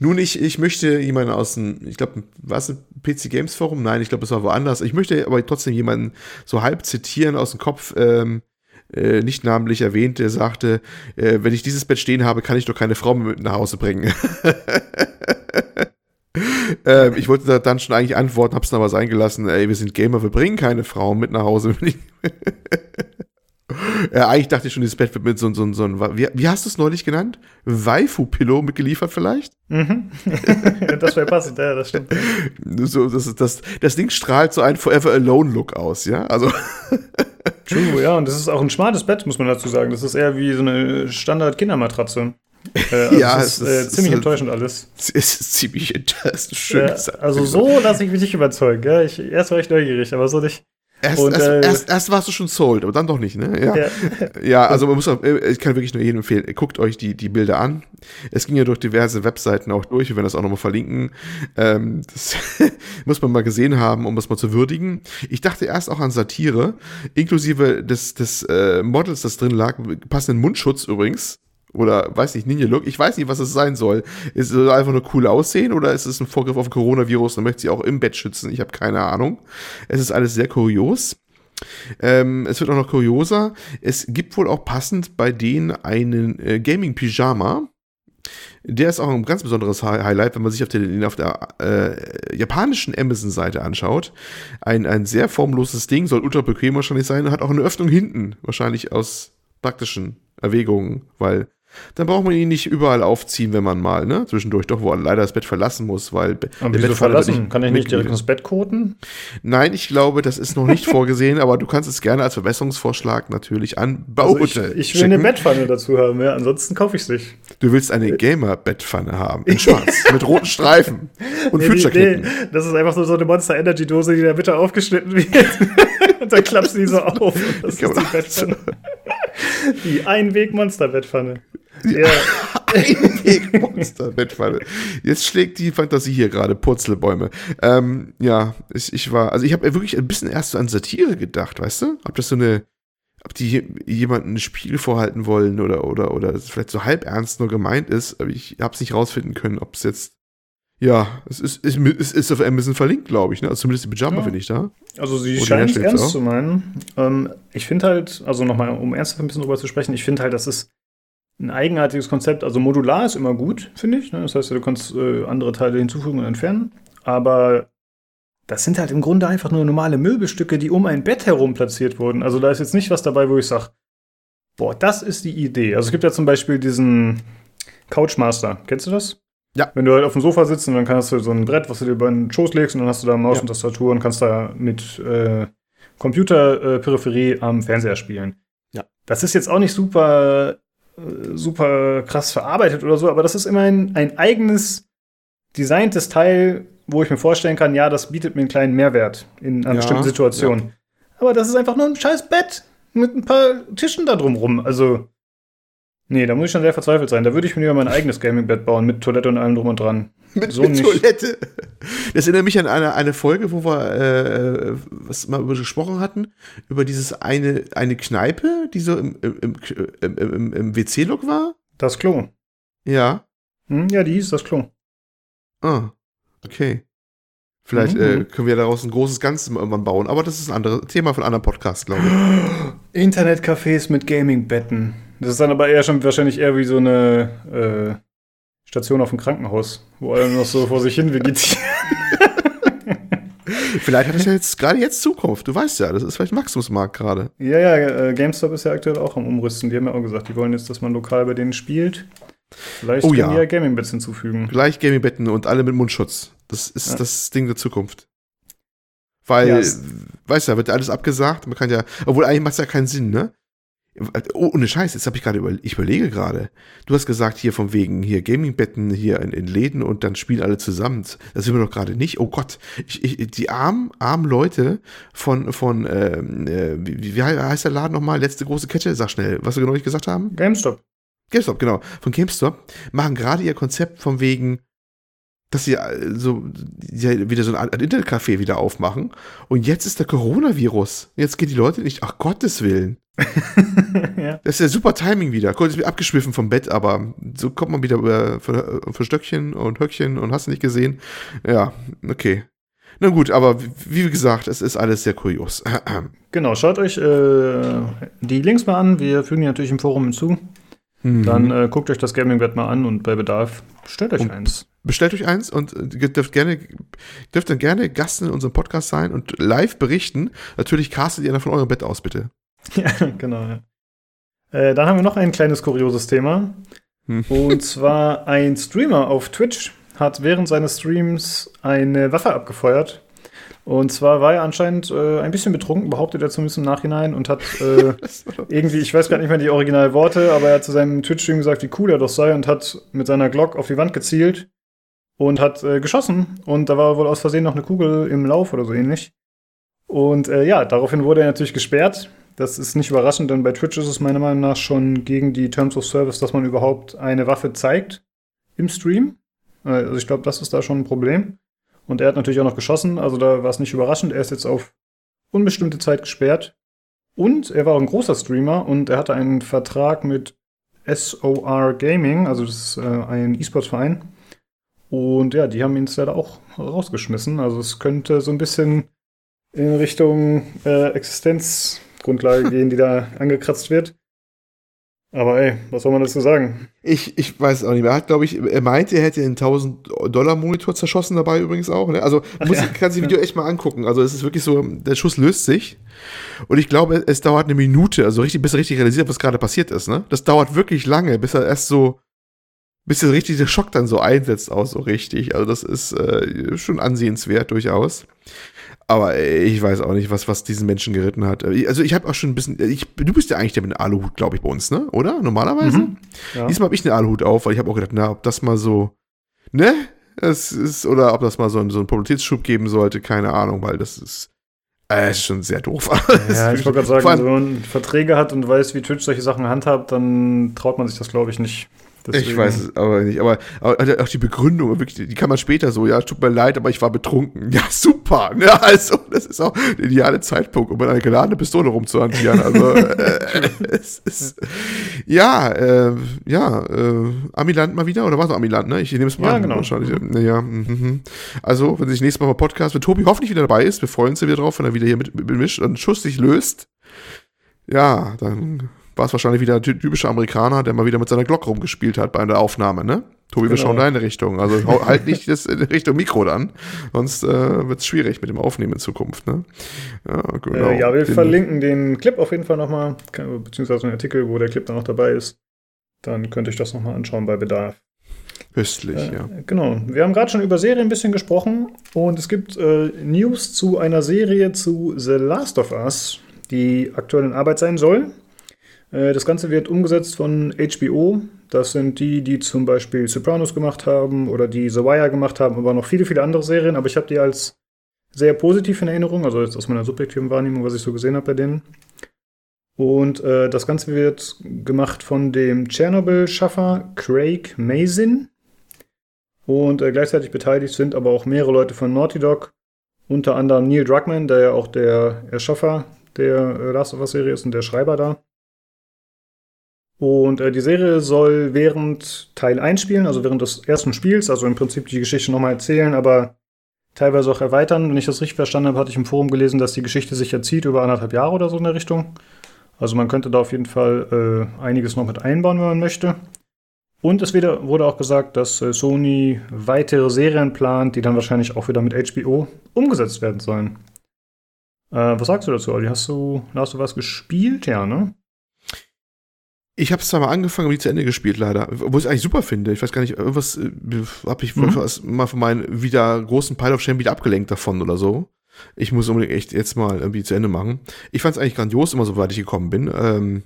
B: Nun, ich, ich möchte jemanden aus dem, ich glaube, was PC Games Forum? Nein, ich glaube, es war woanders. Ich möchte aber trotzdem jemanden so halb zitieren aus dem Kopf, ähm, äh, nicht namentlich erwähnt, der sagte, äh, wenn ich dieses Bett stehen habe, kann ich doch keine Frau mit nach Hause bringen. ähm, ich wollte da dann schon eigentlich antworten, hab's dann aber sein gelassen, ey, wir sind Gamer, wir bringen keine Frauen mit nach Hause. Ja, eigentlich dachte ich schon, dieses Bett wird mit so, so, so ein, wie, wie hast du es neulich genannt? Waifu-Pillow mitgeliefert vielleicht?
A: Mhm. das wäre passend, ja, das stimmt.
B: So, das, das, das Ding strahlt so einen Forever Alone-Look aus, ja? Also.
A: True, ja, und das ist auch ein smartes Bett, muss man dazu sagen. Das ist eher wie so eine Standard-Kindermatratze. Äh, also ja, es ist, es ist äh, ziemlich ist, enttäuschend alles.
B: Es ist ziemlich enttäuschend. Schön
A: ja, Also so lasse ich mich nicht überzeugen. Ja? Ich, erst war ich neugierig, aber so nicht.
B: Erst, und, erst, äh, erst, erst, warst du schon sold, aber dann doch nicht, ne? Ja, ja. ja also man muss auch, äh, ich kann wirklich nur jedem empfehlen, guckt euch die, die Bilder an. Es ging ja durch diverse Webseiten auch durch, wir werden das auch nochmal verlinken. Ähm, das muss man mal gesehen haben, um das mal zu würdigen. Ich dachte erst auch an Satire, inklusive des, des äh, Models, das drin lag, passenden Mundschutz übrigens oder weiß nicht, Ninja Look. Ich weiß nicht, was es sein soll. Ist es einfach nur cool aussehen oder ist es ein Vorgriff auf Coronavirus und möchte sie auch im Bett schützen? Ich habe keine Ahnung. Es ist alles sehr kurios. Ähm, es wird auch noch kurioser. Es gibt wohl auch passend bei denen einen äh, Gaming-Pyjama. Der ist auch ein ganz besonderes Highlight, wenn man sich auf, den, auf der äh, japanischen Amazon-Seite anschaut. Ein, ein sehr formloses Ding, soll ultra bequem wahrscheinlich sein und hat auch eine Öffnung hinten, wahrscheinlich aus praktischen Erwägungen, weil dann braucht man ihn nicht überall aufziehen, wenn man mal, ne, zwischendurch doch, wo er leider das Bett verlassen muss, weil
A: Aber der wieso verlassen? Kann ich nicht direkt ins Bett koten?
B: Nein, ich glaube, das ist noch nicht vorgesehen, aber du kannst es gerne als Verbesserungsvorschlag natürlich an
A: Baute also ich, ich will schicken. eine Bettpfanne dazu haben, ja, ansonsten kaufe ich es nicht.
B: Du willst eine Gamer-Bettpfanne haben, in schwarz, mit roten Streifen und nee, nee,
A: das ist einfach so, so eine Monster Energy Dose, die in der Mitte aufgeschnitten wird. und dann klappst du die so auf. das ist die Bettpfanne. Die Einweg-Monster-Bettpfanne.
B: Ja. Einweg-Monster-Bettpfanne. Jetzt schlägt die Fantasie hier gerade Purzelbäume. Ähm, ja, ich, ich war, also ich habe wirklich ein bisschen erst so an Satire gedacht, weißt du? Ob das so eine, ob die jemanden ein Spiel vorhalten wollen oder, oder, oder vielleicht so halb ernst nur gemeint ist, aber ich habe es nicht rausfinden können, ob es jetzt ja, es ist, es ist auf Amazon verlinkt, glaube ich. Ne? Also zumindest die Pyjama ja. finde ich da.
A: Also sie scheint es ernst auch. zu meinen. Ähm, ich finde halt, also nochmal, um ernsthaft ein bisschen drüber zu sprechen, ich finde halt, das ist ein eigenartiges Konzept. Also modular ist immer gut, finde ich. Ne? Das heißt, du kannst äh, andere Teile hinzufügen und entfernen. Aber das sind halt im Grunde einfach nur normale Möbelstücke, die um ein Bett herum platziert wurden. Also da ist jetzt nicht was dabei, wo ich sage, boah, das ist die Idee. Also es gibt ja zum Beispiel diesen Couchmaster. Kennst du das? Ja. Wenn du halt auf dem Sofa sitzt und dann kannst du so ein Brett, was du dir über den Schoß legst und dann hast du da Maus ja. und Tastatur und kannst da mit äh, Computerperipherie äh, am Fernseher spielen. Ja. Das ist jetzt auch nicht super, super krass verarbeitet oder so, aber das ist immerhin ein eigenes designtes Teil, wo ich mir vorstellen kann, ja, das bietet mir einen kleinen Mehrwert in einer ja, bestimmten Situation. Ja. Aber das ist einfach nur ein scheiß Bett mit ein paar Tischen da drumrum. Also Nee, da muss ich schon sehr verzweifelt sein. Da würde ich mir lieber mein eigenes Gaming-Bett bauen, mit Toilette und allem drum und dran.
B: Mit, so mit Toilette. Das erinnert mich an eine, eine Folge, wo wir äh, was mal über gesprochen hatten, über dieses eine, eine Kneipe, die so im, im, im, im, im WC-Look war.
A: Das Klo.
B: Ja.
A: Hm, ja, die hieß das Klo.
B: Ah, okay. Vielleicht mhm. äh, können wir daraus ein großes Ganzes irgendwann bauen, aber das ist ein anderes Thema von einem anderen Podcast, glaube
A: ich. Internetcafés mit Gaming-Betten. Das ist dann aber eher schon wahrscheinlich eher wie so eine äh, Station auf dem Krankenhaus, wo alle noch so vor sich hin vegetieren.
B: vielleicht hat das ja jetzt gerade jetzt Zukunft. Du weißt ja, das ist vielleicht Wachstumsmarkt gerade.
A: Ja, ja, äh, GameStop ist ja aktuell auch am Umrüsten. Die haben ja auch gesagt, die wollen jetzt, dass man lokal bei denen spielt. Vielleicht
B: oh, können ja.
A: die ja Gaming-Beds hinzufügen.
B: Gleich Gaming-Betten und alle mit Mundschutz. Das ist ja. das Ding der Zukunft. Weil, ja, weißt du, da wird alles abgesagt. Man kann ja, obwohl eigentlich macht es ja keinen Sinn, ne? Oh, ohne Scheiß, jetzt habe ich gerade über, ich überlege gerade. Du hast gesagt, hier von wegen hier Gaming-Betten hier in, in, Läden und dann spielen alle zusammen. Das sind wir doch gerade nicht. Oh Gott, ich, ich, die armen, armen Leute von, von ähm, äh, wie, wie heißt der Laden nochmal? Letzte große Kette? Sag schnell, was wir genau nicht gesagt haben.
A: GameStop.
B: GameStop, genau. Von GameStop machen gerade ihr Konzept von wegen, dass sie äh, so ja, wieder so ein Internetcafé wieder aufmachen. Und jetzt ist der Coronavirus. Jetzt gehen die Leute nicht, ach Gottes Willen. ja. Das ist ja super Timing wieder. Kurz ist abgeschwiffen vom Bett, aber so kommt man wieder über, von, von Stöckchen und Höckchen und hast du nicht gesehen. Ja, okay. Na gut, aber wie gesagt, es ist alles sehr kurios.
A: genau, schaut euch äh, die Links mal an. Wir fügen die natürlich im Forum hinzu. Mhm. Dann äh, guckt euch das Gaming-Bett mal an und bei Bedarf bestellt euch und eins.
B: Bestellt euch eins und äh, dürft gerne, dürft dann gerne Gast in unserem Podcast sein und live berichten. Natürlich castet ihr dann von eurem Bett aus, bitte.
A: Ja, genau. Ja. Äh, dann haben wir noch ein kleines kurioses Thema. Hm. Und zwar ein Streamer auf Twitch hat während seines Streams eine Waffe abgefeuert und zwar war er anscheinend äh, ein bisschen betrunken, behauptet er zumindest im Nachhinein und hat äh, irgendwie, ich weiß gar nicht mehr die originalen Worte, aber er hat zu seinem Twitch-Stream gesagt, wie cool er doch sei und hat mit seiner Glock auf die Wand gezielt und hat äh, geschossen. Und da war wohl aus Versehen noch eine Kugel im Lauf oder so ähnlich. Und äh, ja, daraufhin wurde er natürlich gesperrt. Das ist nicht überraschend, denn bei Twitch ist es meiner Meinung nach schon gegen die Terms of Service, dass man überhaupt eine Waffe zeigt im Stream. Äh, also ich glaube, das ist da schon ein Problem. Und er hat natürlich auch noch geschossen, also da war es nicht überraschend. Er ist jetzt auf unbestimmte Zeit gesperrt. Und er war auch ein großer Streamer und er hatte einen Vertrag mit SOR Gaming, also das ist äh, ein E-Sports-Verein. Und ja, die haben ihn leider auch rausgeschmissen. Also es könnte so ein bisschen in Richtung äh, Existenzgrundlage gehen, die da angekratzt wird. Aber ey, was soll man dazu sagen?
B: Ich, ich weiß auch nicht mehr. Er hat, glaube ich, er meinte, er hätte einen 1000-Dollar-Monitor zerschossen dabei übrigens auch. Ne? Also muss, ja. kann sich das Video echt mal angucken. Also es ist wirklich so, der Schuss löst sich. Und ich glaube, es dauert eine Minute, also richtig, bis er richtig realisiert, was gerade passiert ist. Ne? Das dauert wirklich lange, bis er erst so, bis der richtige Schock dann so einsetzt, auch so richtig. Also das ist äh, schon ansehenswert durchaus. Aber ich weiß auch nicht, was, was diesen Menschen geritten hat. Also ich habe auch schon ein bisschen, ich, du bist ja eigentlich der mit dem Aluhut, glaube ich, bei uns, ne? Oder? Normalerweise? Mhm. Ja. Diesmal habe ich einen Aluhut auf, weil ich habe auch gedacht, na, ob das mal so, ne? Es ist, oder ob das mal so, ein, so einen Popularitätsschub geben sollte, keine Ahnung, weil das ist, äh, ist schon sehr doof.
A: Ja, ich wollte gerade sagen, also wenn man Verträge hat und weiß, wie Twitch solche Sachen handhabt, dann traut man sich das, glaube ich, nicht.
B: Deswegen. Ich weiß es aber nicht. Aber, aber, auch die Begründung, wirklich, die kann man später so, ja, tut mir leid, aber ich war betrunken. Ja, super. Ja, ne? also, das ist auch der ideale Zeitpunkt, um mit einer geladenen Pistole rumzuhantieren. Also, äh, es ist, ja, äh, ja, äh, Amiland mal wieder, oder war es Amiland, ne? Ich nehme es mal
A: ja,
B: an.
A: Genau.
B: Wahrscheinlich. Ja, mhm. Also, wenn sich nächstes Mal mal Podcast, wenn Tobi hoffentlich wieder dabei ist, wir freuen uns ja wieder drauf, wenn er wieder hier mit, mit, mischt und Schuss sich löst. Ja, dann war es wahrscheinlich wieder ein typischer Amerikaner, der mal wieder mit seiner Glocke rumgespielt hat bei einer Aufnahme, ne? Tobi, genau. wir schauen deine Richtung. Also halt nicht das in Richtung Mikro dann, sonst äh, wird es schwierig mit dem Aufnehmen in Zukunft, ne?
A: Ja, genau. Äh, ja wir den, verlinken den Clip auf jeden Fall nochmal, beziehungsweise einen Artikel, wo der Clip dann auch dabei ist. Dann könnt ihr euch das nochmal anschauen bei Bedarf.
B: Köstlich, äh, ja.
A: Genau. Wir haben gerade schon über Serien ein bisschen gesprochen und es gibt äh, News zu einer Serie zu The Last of Us, die aktuell in Arbeit sein soll. Äh, das Ganze wird umgesetzt von HBO. Das sind die, die zum Beispiel Sopranos gemacht haben oder die The Wire gemacht haben, aber noch viele, viele andere Serien. Aber ich habe die als sehr positiv in Erinnerung, also jetzt aus meiner subjektiven Wahrnehmung, was ich so gesehen habe bei denen. Und äh, das Ganze wird gemacht von dem Tschernobyl-Schaffer Craig Mazin. Und äh, gleichzeitig beteiligt sind aber auch mehrere Leute von Naughty Dog. Unter anderem Neil Druckmann, der ja auch der Erschaffer der äh, Last of Us-Serie ist und der Schreiber da. Und äh, die Serie soll während Teil 1 spielen, also während des ersten Spiels, also im Prinzip die Geschichte nochmal erzählen, aber teilweise auch erweitern. Wenn ich das richtig verstanden habe, hatte ich im Forum gelesen, dass die Geschichte sich erzieht über anderthalb Jahre oder so in der Richtung. Also man könnte da auf jeden Fall äh, einiges noch mit einbauen, wenn man möchte. Und es wieder, wurde auch gesagt, dass äh, Sony weitere Serien plant, die dann wahrscheinlich auch wieder mit HBO umgesetzt werden sollen. Äh, was sagst du dazu, Olli? Hast du, hast du was gespielt? Ja, ne?
B: Ich habe es zwar mal angefangen, aber nie zu Ende gespielt, leider. Wo ich es eigentlich super finde. Ich weiß gar nicht, irgendwas äh, habe ich mhm. mal von meinem wieder großen Pile of Shame wieder abgelenkt davon oder so. Ich muss unbedingt echt jetzt mal irgendwie zu Ende machen. Ich fand es eigentlich grandios, immer so weit ich gekommen bin. Ähm,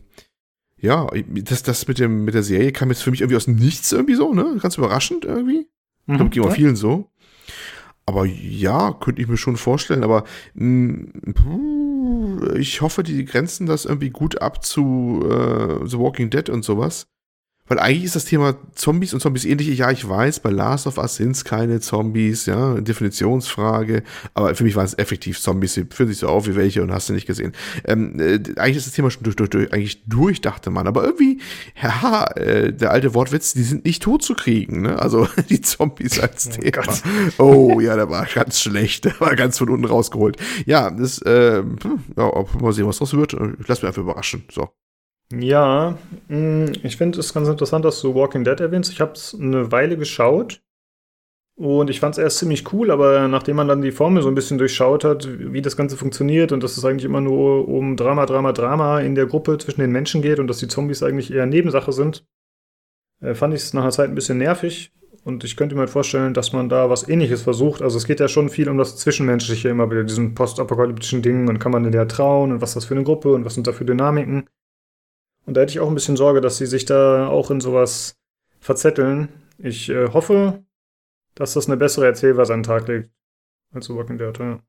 B: ja, das, das mit, dem, mit der Serie kam jetzt für mich irgendwie aus Nichts irgendwie so, ne? Ganz überraschend irgendwie. Mhm, ich glaube, ging auch vielen so. Aber ja, könnte ich mir schon vorstellen. Aber mh, mm, ich hoffe, die grenzen das irgendwie gut ab zu äh, The Walking Dead und sowas. Weil eigentlich ist das Thema Zombies und Zombies ähnlich. Ja, ich weiß, bei Last of Us sind es keine Zombies, ja, Definitionsfrage. Aber für mich waren es effektiv Zombies. Sie fühlen sich so auf wie welche und hast du nicht gesehen. Ähm, äh, eigentlich ist das Thema schon durch, durch, durch, eigentlich durch, dachte man. Aber irgendwie, ja, äh, der alte Wortwitz, die sind nicht tot zu kriegen, ne? Also die Zombies als oh Thema. Gott. Oh ja, der war ganz schlecht. Der war ganz von unten rausgeholt. Ja, das, äh, ja, mal sehen, was draus wird. Ich lass mich einfach überraschen. So.
A: Ja, mm, ich finde es ganz interessant, dass du Walking Dead erwähnst. Ich habe es eine Weile geschaut und ich fand es erst ziemlich cool, aber nachdem man dann die Formel so ein bisschen durchschaut hat, wie das Ganze funktioniert und dass es eigentlich immer nur um Drama, Drama, Drama in der Gruppe zwischen den Menschen geht und dass die Zombies eigentlich eher Nebensache sind, äh, fand ich es nach einer Zeit ein bisschen nervig. Und ich könnte mir halt vorstellen, dass man da was ähnliches versucht. Also es geht ja schon viel um das Zwischenmenschliche immer wieder, diesen postapokalyptischen Dingen und kann man in der trauen und was ist das für eine Gruppe und was sind da für Dynamiken. Und da hätte ich auch ein bisschen Sorge, dass sie sich da auch in sowas verzetteln. Ich äh, hoffe, dass das eine bessere Erzählweise an den Tag legt als The Walking Dead. Ja.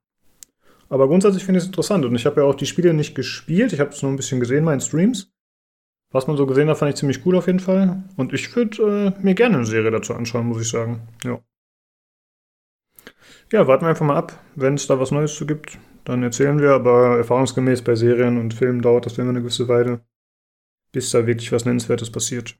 A: Aber grundsätzlich finde ich es interessant und ich habe ja auch die Spiele nicht gespielt. Ich habe es nur ein bisschen gesehen in Streams. Was man so gesehen hat, fand ich ziemlich cool auf jeden Fall. Und ich würde äh, mir gerne eine Serie dazu anschauen, muss ich sagen. Ja. Ja, warten wir einfach mal ab. Wenn es da was Neues zu gibt, dann erzählen wir. Aber erfahrungsgemäß bei Serien und Filmen dauert das immer eine gewisse Weile bis da wirklich was Nennenswertes passiert.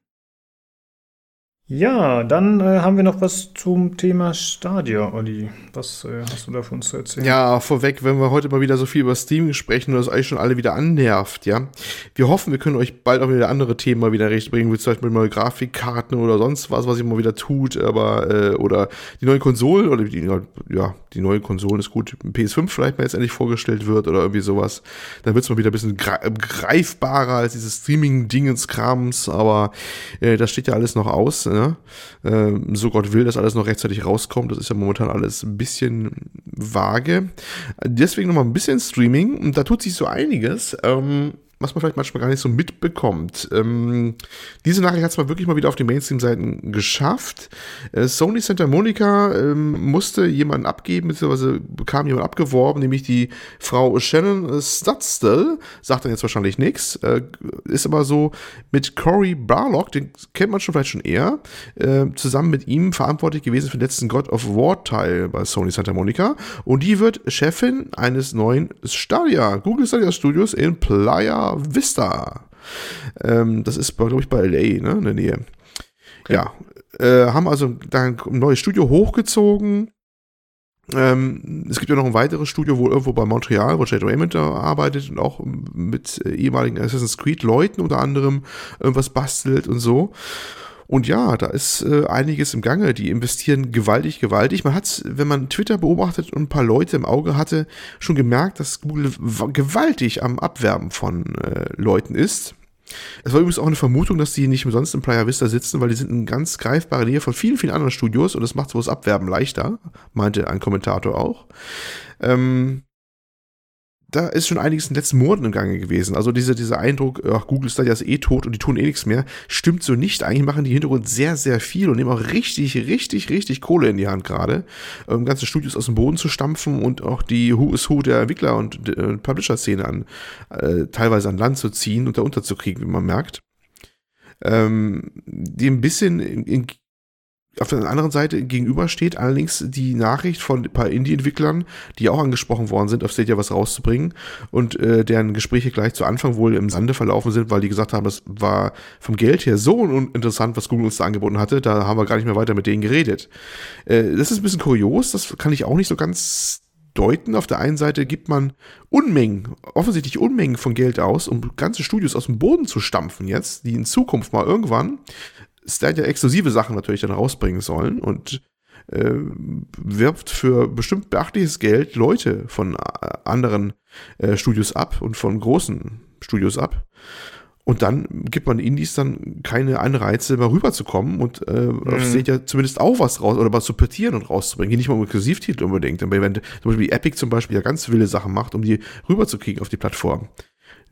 A: Ja, dann äh, haben wir noch was zum Thema Stadia, Olli. Was äh, hast du da für uns zu erzählen?
B: Ja, vorweg, wenn wir heute mal wieder so viel über Steam sprechen und das euch schon alle wieder annervt, ja. Wir hoffen, wir können euch bald auch wieder andere Themen mal wieder recht bringen, wie zum Beispiel neue Grafikkarten oder sonst was, was ihr mal wieder tut, aber, äh, oder die neuen Konsolen, oder die, ja, die neue Konsolen ist gut, PS5 vielleicht mal jetzt endlich vorgestellt wird oder irgendwie sowas. Dann wird es mal wieder ein bisschen greifbarer als dieses Streaming-Dingens-Krams, aber äh, das steht ja alles noch aus, ne? Ähm, so Gott will, dass alles noch rechtzeitig rauskommt. Das ist ja momentan alles ein bisschen vage. Deswegen nochmal ein bisschen Streaming. Und da tut sich so einiges. Ähm, was man vielleicht manchmal gar nicht so mitbekommt. Ähm, diese Nachricht hat es mal wirklich mal wieder auf den Mainstream-Seiten geschafft. Äh, Sony Santa Monica ähm, musste jemanden abgeben, beziehungsweise bekam jemand abgeworben, nämlich die Frau Shannon Studstill. Sagt dann jetzt wahrscheinlich nichts. Äh, ist aber so mit Cory Barlock, den kennt man schon vielleicht schon eher, äh, zusammen mit ihm verantwortlich gewesen für den letzten God of War Teil bei Sony Santa Monica. Und die wird Chefin eines neuen Stadia, Google Stadia Studios in Playa Vista. Ähm, das ist, glaube ich, bei LA, ne, in der Nähe. Okay. Ja, äh, haben also da ein neues Studio hochgezogen. Ähm, es gibt ja noch ein weiteres Studio, wohl irgendwo bei Montreal, wo Jade Raymond da arbeitet und auch mit äh, ehemaligen Assassin's Creed-Leuten unter anderem irgendwas bastelt und so. Und ja, da ist äh, einiges im Gange. Die investieren gewaltig, gewaltig. Man hat, wenn man Twitter beobachtet und ein paar Leute im Auge hatte, schon gemerkt, dass Google gewaltig am Abwerben von äh, Leuten ist. Es war übrigens auch eine Vermutung, dass die nicht umsonst in Playa Vista sitzen, weil die sind in ganz greifbarer Nähe von vielen, vielen anderen Studios und das macht so das Abwerben leichter, meinte ein Kommentator auch. Ähm, da ist schon einiges in den letzten Monaten im Gange gewesen. Also dieser, dieser Eindruck, ach, Google ist da ja eh tot und die tun eh nichts mehr, stimmt so nicht. Eigentlich machen die Hintergrund sehr, sehr viel und nehmen auch richtig, richtig, richtig Kohle in die Hand gerade, um ganze Studios aus dem Boden zu stampfen und auch die Who is Who der Entwickler und äh, Publisher-Szene an, äh, teilweise an Land zu ziehen und da unterzukriegen, wie man merkt. Ähm, die ein bisschen in, in auf der anderen Seite gegenübersteht allerdings die Nachricht von ein paar Indie-Entwicklern, die auch angesprochen worden sind, auf Stadia was rauszubringen und äh, deren Gespräche gleich zu Anfang wohl im Sande verlaufen sind, weil die gesagt haben, das war vom Geld her so uninteressant, was Google uns da angeboten hatte, da haben wir gar nicht mehr weiter mit denen geredet. Äh, das ist ein bisschen kurios, das kann ich auch nicht so ganz deuten. Auf der einen Seite gibt man Unmengen, offensichtlich Unmengen von Geld aus, um ganze Studios aus dem Boden zu stampfen jetzt, die in Zukunft mal irgendwann Stadia exklusive Sachen natürlich dann rausbringen sollen und äh, wirbt für bestimmt beachtliches Geld Leute von äh, anderen äh, Studios ab und von großen Studios ab. Und dann gibt man Indies dann keine Anreize, mal rüberzukommen und äh, mhm. auf Stadia zumindest auch was raus oder was zu portieren und rauszubringen. Hier nicht mal um Exklusivtitel unbedingt. Aber wenn zum Beispiel Epic zum Beispiel ja ganz wilde Sachen macht, um die rüberzukriegen auf die Plattform.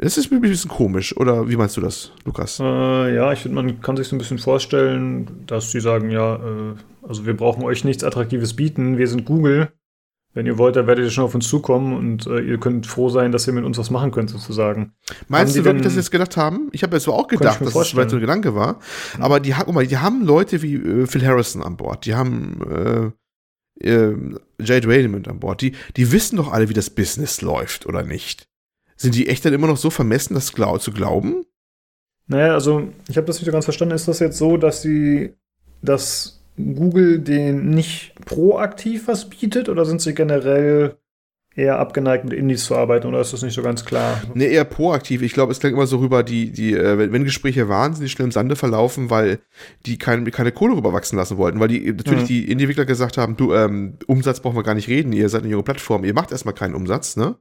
B: Das ist ein bisschen komisch, oder wie meinst du das, Lukas?
A: Äh, ja, ich finde, man kann sich so ein bisschen vorstellen, dass sie sagen, ja, äh, also wir brauchen euch nichts Attraktives bieten, wir sind Google. Wenn ihr wollt, dann werdet ihr schon auf uns zukommen und äh, ihr könnt froh sein, dass ihr mit uns was machen könnt, sozusagen.
B: Meinst du wirklich, dass sie das gedacht haben? Ich habe es auch gedacht, dass das vielleicht so ein Gedanke war. Mhm. Aber die, guck mal, die haben Leute wie äh, Phil Harrison an Bord, die haben äh, äh, Jade Raymond an Bord, die, die wissen doch alle, wie das Business läuft, oder nicht? Sind die echt dann immer noch so vermessen, das zu glauben?
A: Naja, also ich habe das nicht so ganz verstanden. Ist das jetzt so, dass sie, dass Google den nicht proaktiv was bietet oder sind sie generell eher abgeneigt, mit Indies zu arbeiten oder ist das nicht so ganz klar?
B: Nee, eher proaktiv. Ich glaube, es klingt immer so rüber, die, die, äh, wenn Gespräche wahnsinnig schnell im Sande verlaufen, weil die kein, keine Kohle rüberwachsen lassen wollten, weil die natürlich mhm. die Indie-Entwickler gesagt haben, du, ähm, Umsatz brauchen wir gar nicht reden, ihr seid eine junge Plattform, ihr macht erstmal keinen Umsatz, ne?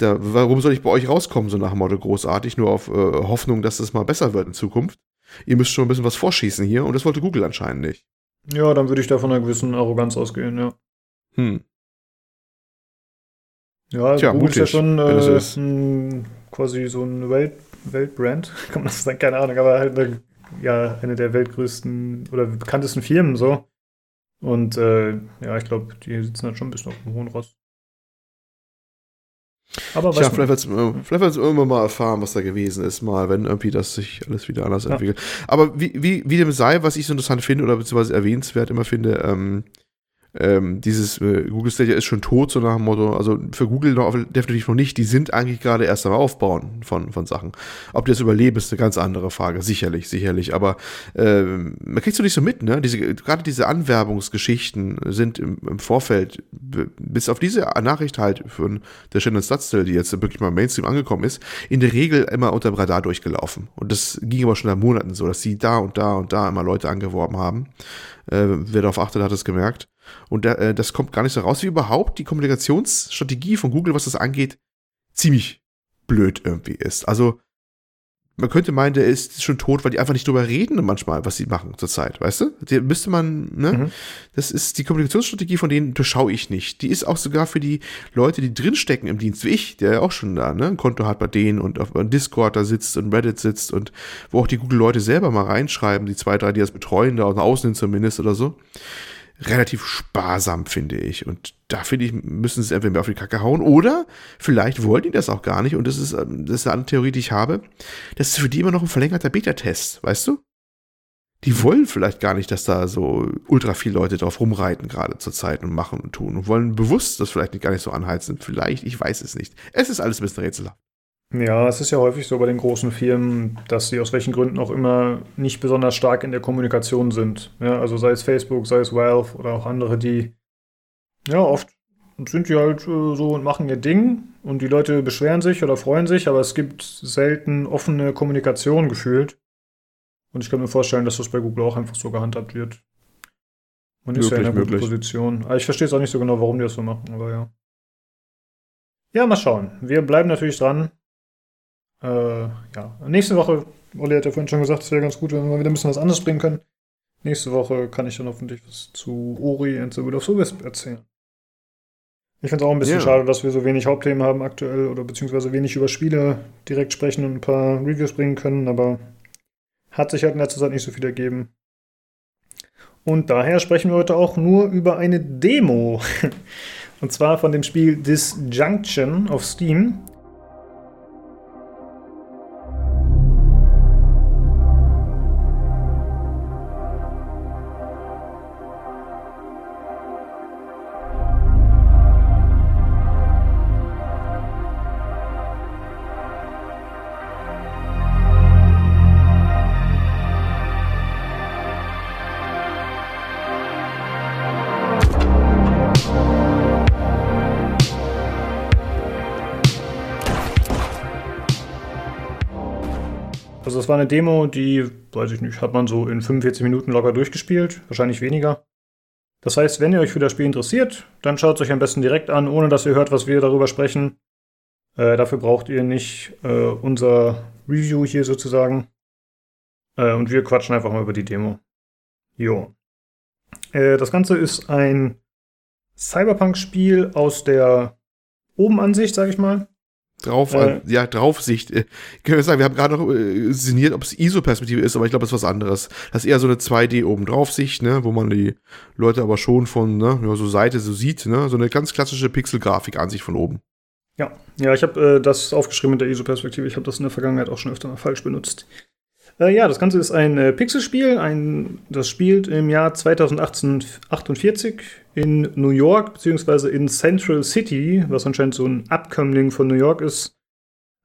B: Da, warum soll ich bei euch rauskommen, so nach dem Motto großartig, nur auf äh, Hoffnung, dass es mal besser wird in Zukunft? Ihr müsst schon ein bisschen was vorschießen hier und das wollte Google anscheinend nicht.
A: Ja, dann würde ich da von einer gewissen Arroganz ausgehen, ja. Hm. Ja, Tja, Google mutig, ist ja schon äh, ist. Ein, quasi so ein Welt, Weltbrand, kann man das sagen, keine Ahnung, aber halt eine, ja, eine der weltgrößten oder bekanntesten Firmen so. Und äh, ja, ich glaube, die sitzen halt schon ein bisschen auf dem hohen Ross.
B: Aber Tja, vielleicht wird es irgendwann mal erfahren, was da gewesen ist, mal, wenn irgendwie das sich alles wieder anders ja. entwickelt. Aber wie, wie, wie dem sei, was ich so interessant finde oder beziehungsweise erwähnenswert immer finde, ähm, ähm, dieses äh, Google Stadia ist schon tot, so nach dem Motto, also für Google noch, definitiv noch nicht, die sind eigentlich gerade erst am Aufbauen von, von Sachen. Ob die das überleben, ist eine ganz andere Frage, sicherlich, sicherlich, aber äh, man kriegt so nicht so mit, ne, diese, gerade diese Anwerbungsgeschichten sind im, im, Vorfeld, bis auf diese Nachricht halt von der Shannon Studstill, die jetzt wirklich mal im Mainstream angekommen ist, in der Regel immer unter dem Radar durchgelaufen und das ging aber schon seit Monaten so, dass sie da und da und da immer Leute angeworben haben. Äh, wer darauf achtet, hat es gemerkt. Und da, äh, das kommt gar nicht so raus, wie überhaupt die Kommunikationsstrategie von Google, was das angeht, ziemlich blöd irgendwie ist. Also, man könnte meinen, der ist schon tot, weil die einfach nicht drüber reden manchmal, was sie machen zurzeit, weißt du? Die müsste man, ne? Mhm. Das ist die Kommunikationsstrategie von denen durchschaue ich nicht. Die ist auch sogar für die Leute, die drinstecken im Dienst, wie ich, der ja auch schon da, ne, ein Konto hat bei denen und auf Discord da sitzt und Reddit sitzt und wo auch die Google-Leute selber mal reinschreiben, die zwei, drei, die das betreuen, da außen zumindest oder so relativ sparsam, finde ich. Und da finde ich, müssen sie entweder mehr auf die Kacke hauen oder vielleicht wollen die das auch gar nicht. Und das ist, ähm, das ist eine Theorie, die ich habe. Das ist für die immer noch ein verlängerter Beta-Test, weißt du? Die wollen vielleicht gar nicht, dass da so ultra viele Leute drauf rumreiten, gerade zur Zeit und machen und tun. Und wollen bewusst das vielleicht nicht gar nicht so anheizen. Vielleicht, ich weiß es nicht. Es ist alles ein bisschen rätselhaft.
A: Ja, es ist ja häufig so bei den großen Firmen, dass sie aus welchen Gründen auch immer nicht besonders stark in der Kommunikation sind. Ja, also sei es Facebook, sei es Valve oder auch andere, die ja oft sind die halt äh, so und machen ihr Ding und die Leute beschweren sich oder freuen sich, aber es gibt selten offene Kommunikation gefühlt. Und ich kann mir vorstellen, dass das bei Google auch einfach so gehandhabt wird. Man ist möglich, ja in einer guten Position. Aber ich verstehe es auch nicht so genau, warum die das so machen, aber ja. Ja, mal schauen. Wir bleiben natürlich dran. Äh, ja, nächste Woche, Olli hat ja vorhin schon gesagt, es wäre ganz gut, wenn wir wieder ein bisschen was anderes bringen können. Nächste Woche kann ich dann hoffentlich was zu Ori and the Will of the Wisp erzählen. Ich finde es auch ein bisschen ja. schade, dass wir so wenig Hauptthemen haben aktuell oder beziehungsweise wenig über Spiele direkt sprechen und ein paar Reviews bringen können, aber hat sich halt in letzter Zeit nicht so viel ergeben. Und daher sprechen wir heute auch nur über eine Demo. Und zwar von dem Spiel Disjunction auf Steam. Eine Demo, die, weiß ich nicht, hat man so in 45 Minuten locker durchgespielt, wahrscheinlich weniger. Das heißt, wenn ihr euch für das Spiel interessiert, dann schaut es euch am besten direkt an, ohne dass ihr hört, was wir darüber sprechen. Äh, dafür braucht ihr nicht äh, unser Review hier sozusagen. Äh, und wir quatschen einfach mal über die Demo. Jo. Äh, das Ganze ist ein Cyberpunk-Spiel aus der Obenansicht, sag ich mal.
B: Drauf, äh, ja, Draufsicht. Ich kann sagen, wir haben gerade noch äh, sinniert, ob es ISO-Perspektive ist, aber ich glaube, das ist was anderes. Das ist eher so eine 2D oben Draufsicht, ne, wo man die Leute aber schon von, ne, ja, so Seite so sieht, ne, so eine ganz klassische Pixel-Grafik-Ansicht von oben.
A: Ja, ja, ich habe äh, das aufgeschrieben mit der ISO-Perspektive. Ich habe das in der Vergangenheit auch schon öfter mal falsch benutzt. Äh, ja, das Ganze ist ein äh, Pixelspiel. Ein, das spielt im Jahr 2048 in New York, beziehungsweise in Central City, was anscheinend so ein Abkömmling von New York ist.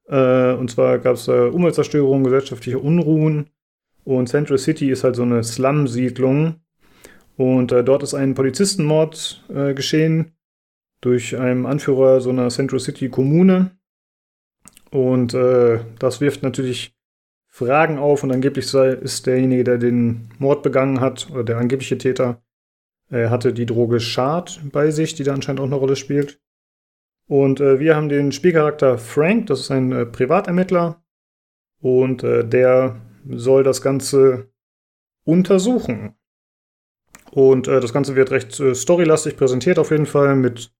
A: Äh, und zwar gab es äh, Umweltzerstörung, gesellschaftliche Unruhen. Und Central City ist halt so eine Slum-Siedlung. Und äh, dort ist ein Polizistenmord äh, geschehen durch einen Anführer so einer Central City Kommune. Und äh, das wirft natürlich Fragen auf und angeblich sei, ist derjenige, der den Mord begangen hat, oder der angebliche Täter, er hatte die Droge Shard bei sich, die da anscheinend auch eine Rolle spielt. Und äh, wir haben den Spielcharakter Frank, das ist ein äh, Privatermittler. Und äh, der soll das Ganze untersuchen. Und äh, das Ganze wird recht äh, storylastig präsentiert, auf jeden Fall, mit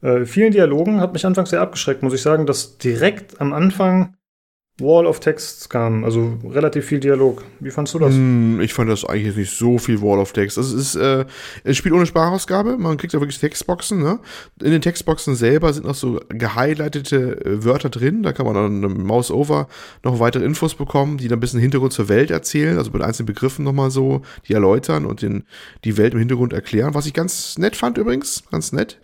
A: äh, vielen Dialogen. Hat mich anfangs sehr abgeschreckt, muss ich sagen, dass direkt am Anfang Wall of Text kam, also relativ viel Dialog. Wie fandest du das?
B: Mm, ich fand das eigentlich nicht so viel Wall of Text. Das ist äh, ein Spiel ohne Sprachausgabe. Man kriegt ja wirklich Textboxen. Ne? In den Textboxen selber sind noch so gehighlightete äh, Wörter drin. Da kann man dann mit Mouse over noch weitere Infos bekommen, die dann ein bisschen Hintergrund zur Welt erzählen, also mit einzelnen Begriffen nochmal so, die erläutern und den, die Welt im Hintergrund erklären. Was ich ganz nett fand übrigens, ganz nett.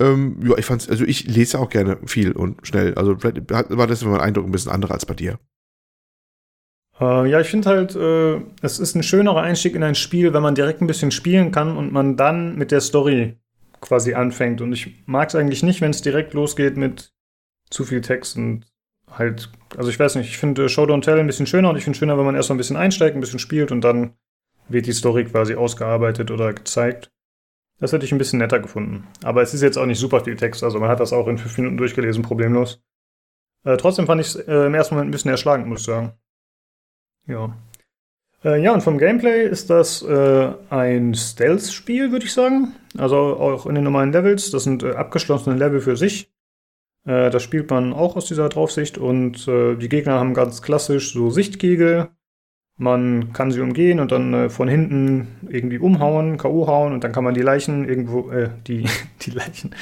B: Ähm, ja, ich fand's, also ich lese auch gerne viel und schnell. Also war das mein Eindruck ein bisschen anderer als bei dir.
A: Äh, ja, ich finde halt, äh, es ist ein schönerer Einstieg in ein Spiel, wenn man direkt ein bisschen spielen kann und man dann mit der Story quasi anfängt. Und ich mag es eigentlich nicht, wenn es direkt losgeht mit zu viel Text und halt, also ich weiß nicht, ich finde Show Don't Tell ein bisschen schöner und ich finde schöner, wenn man erst mal ein bisschen einsteigt, ein bisschen spielt und dann wird die Story quasi ausgearbeitet oder gezeigt. Das hätte ich ein bisschen netter gefunden. Aber es ist jetzt auch nicht super viel Text, also man hat das auch in fünf Minuten durchgelesen, problemlos. Äh, trotzdem fand ich es äh, im ersten Moment ein bisschen erschlagend, muss ich sagen. Ja. Äh, ja, und vom Gameplay ist das äh, ein Stealth-Spiel, würde ich sagen. Also auch in den normalen Levels. Das sind äh, abgeschlossene Level für sich. Äh, das spielt man auch aus dieser Draufsicht. Und die Gegner haben ganz klassisch so Sichtkegel. Man kann sie umgehen und dann von hinten irgendwie umhauen, K.O. hauen und dann kann man die Leichen irgendwo, die, die Leichen,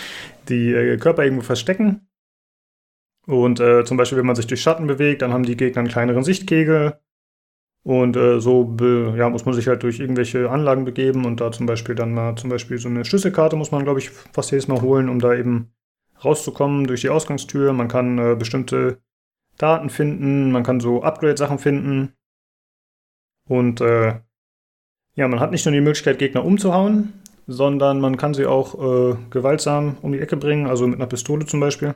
A: die Körper irgendwo verstecken. Und äh, zum Beispiel, wenn man sich durch Schatten bewegt, dann haben die Gegner einen kleineren Sichtkegel. Und äh, so ja, muss man sich halt durch irgendwelche Anlagen begeben und da zum Beispiel dann mal zum Beispiel so eine Schlüsselkarte muss man, glaube ich, fast jedes Mal holen, um da eben rauszukommen durch die Ausgangstür. Man kann äh, bestimmte Daten finden, man kann so Upgrade-Sachen finden. Und äh, ja, man hat nicht nur die Möglichkeit, Gegner umzuhauen, sondern man kann sie auch äh, gewaltsam um die Ecke bringen, also mit einer Pistole zum Beispiel.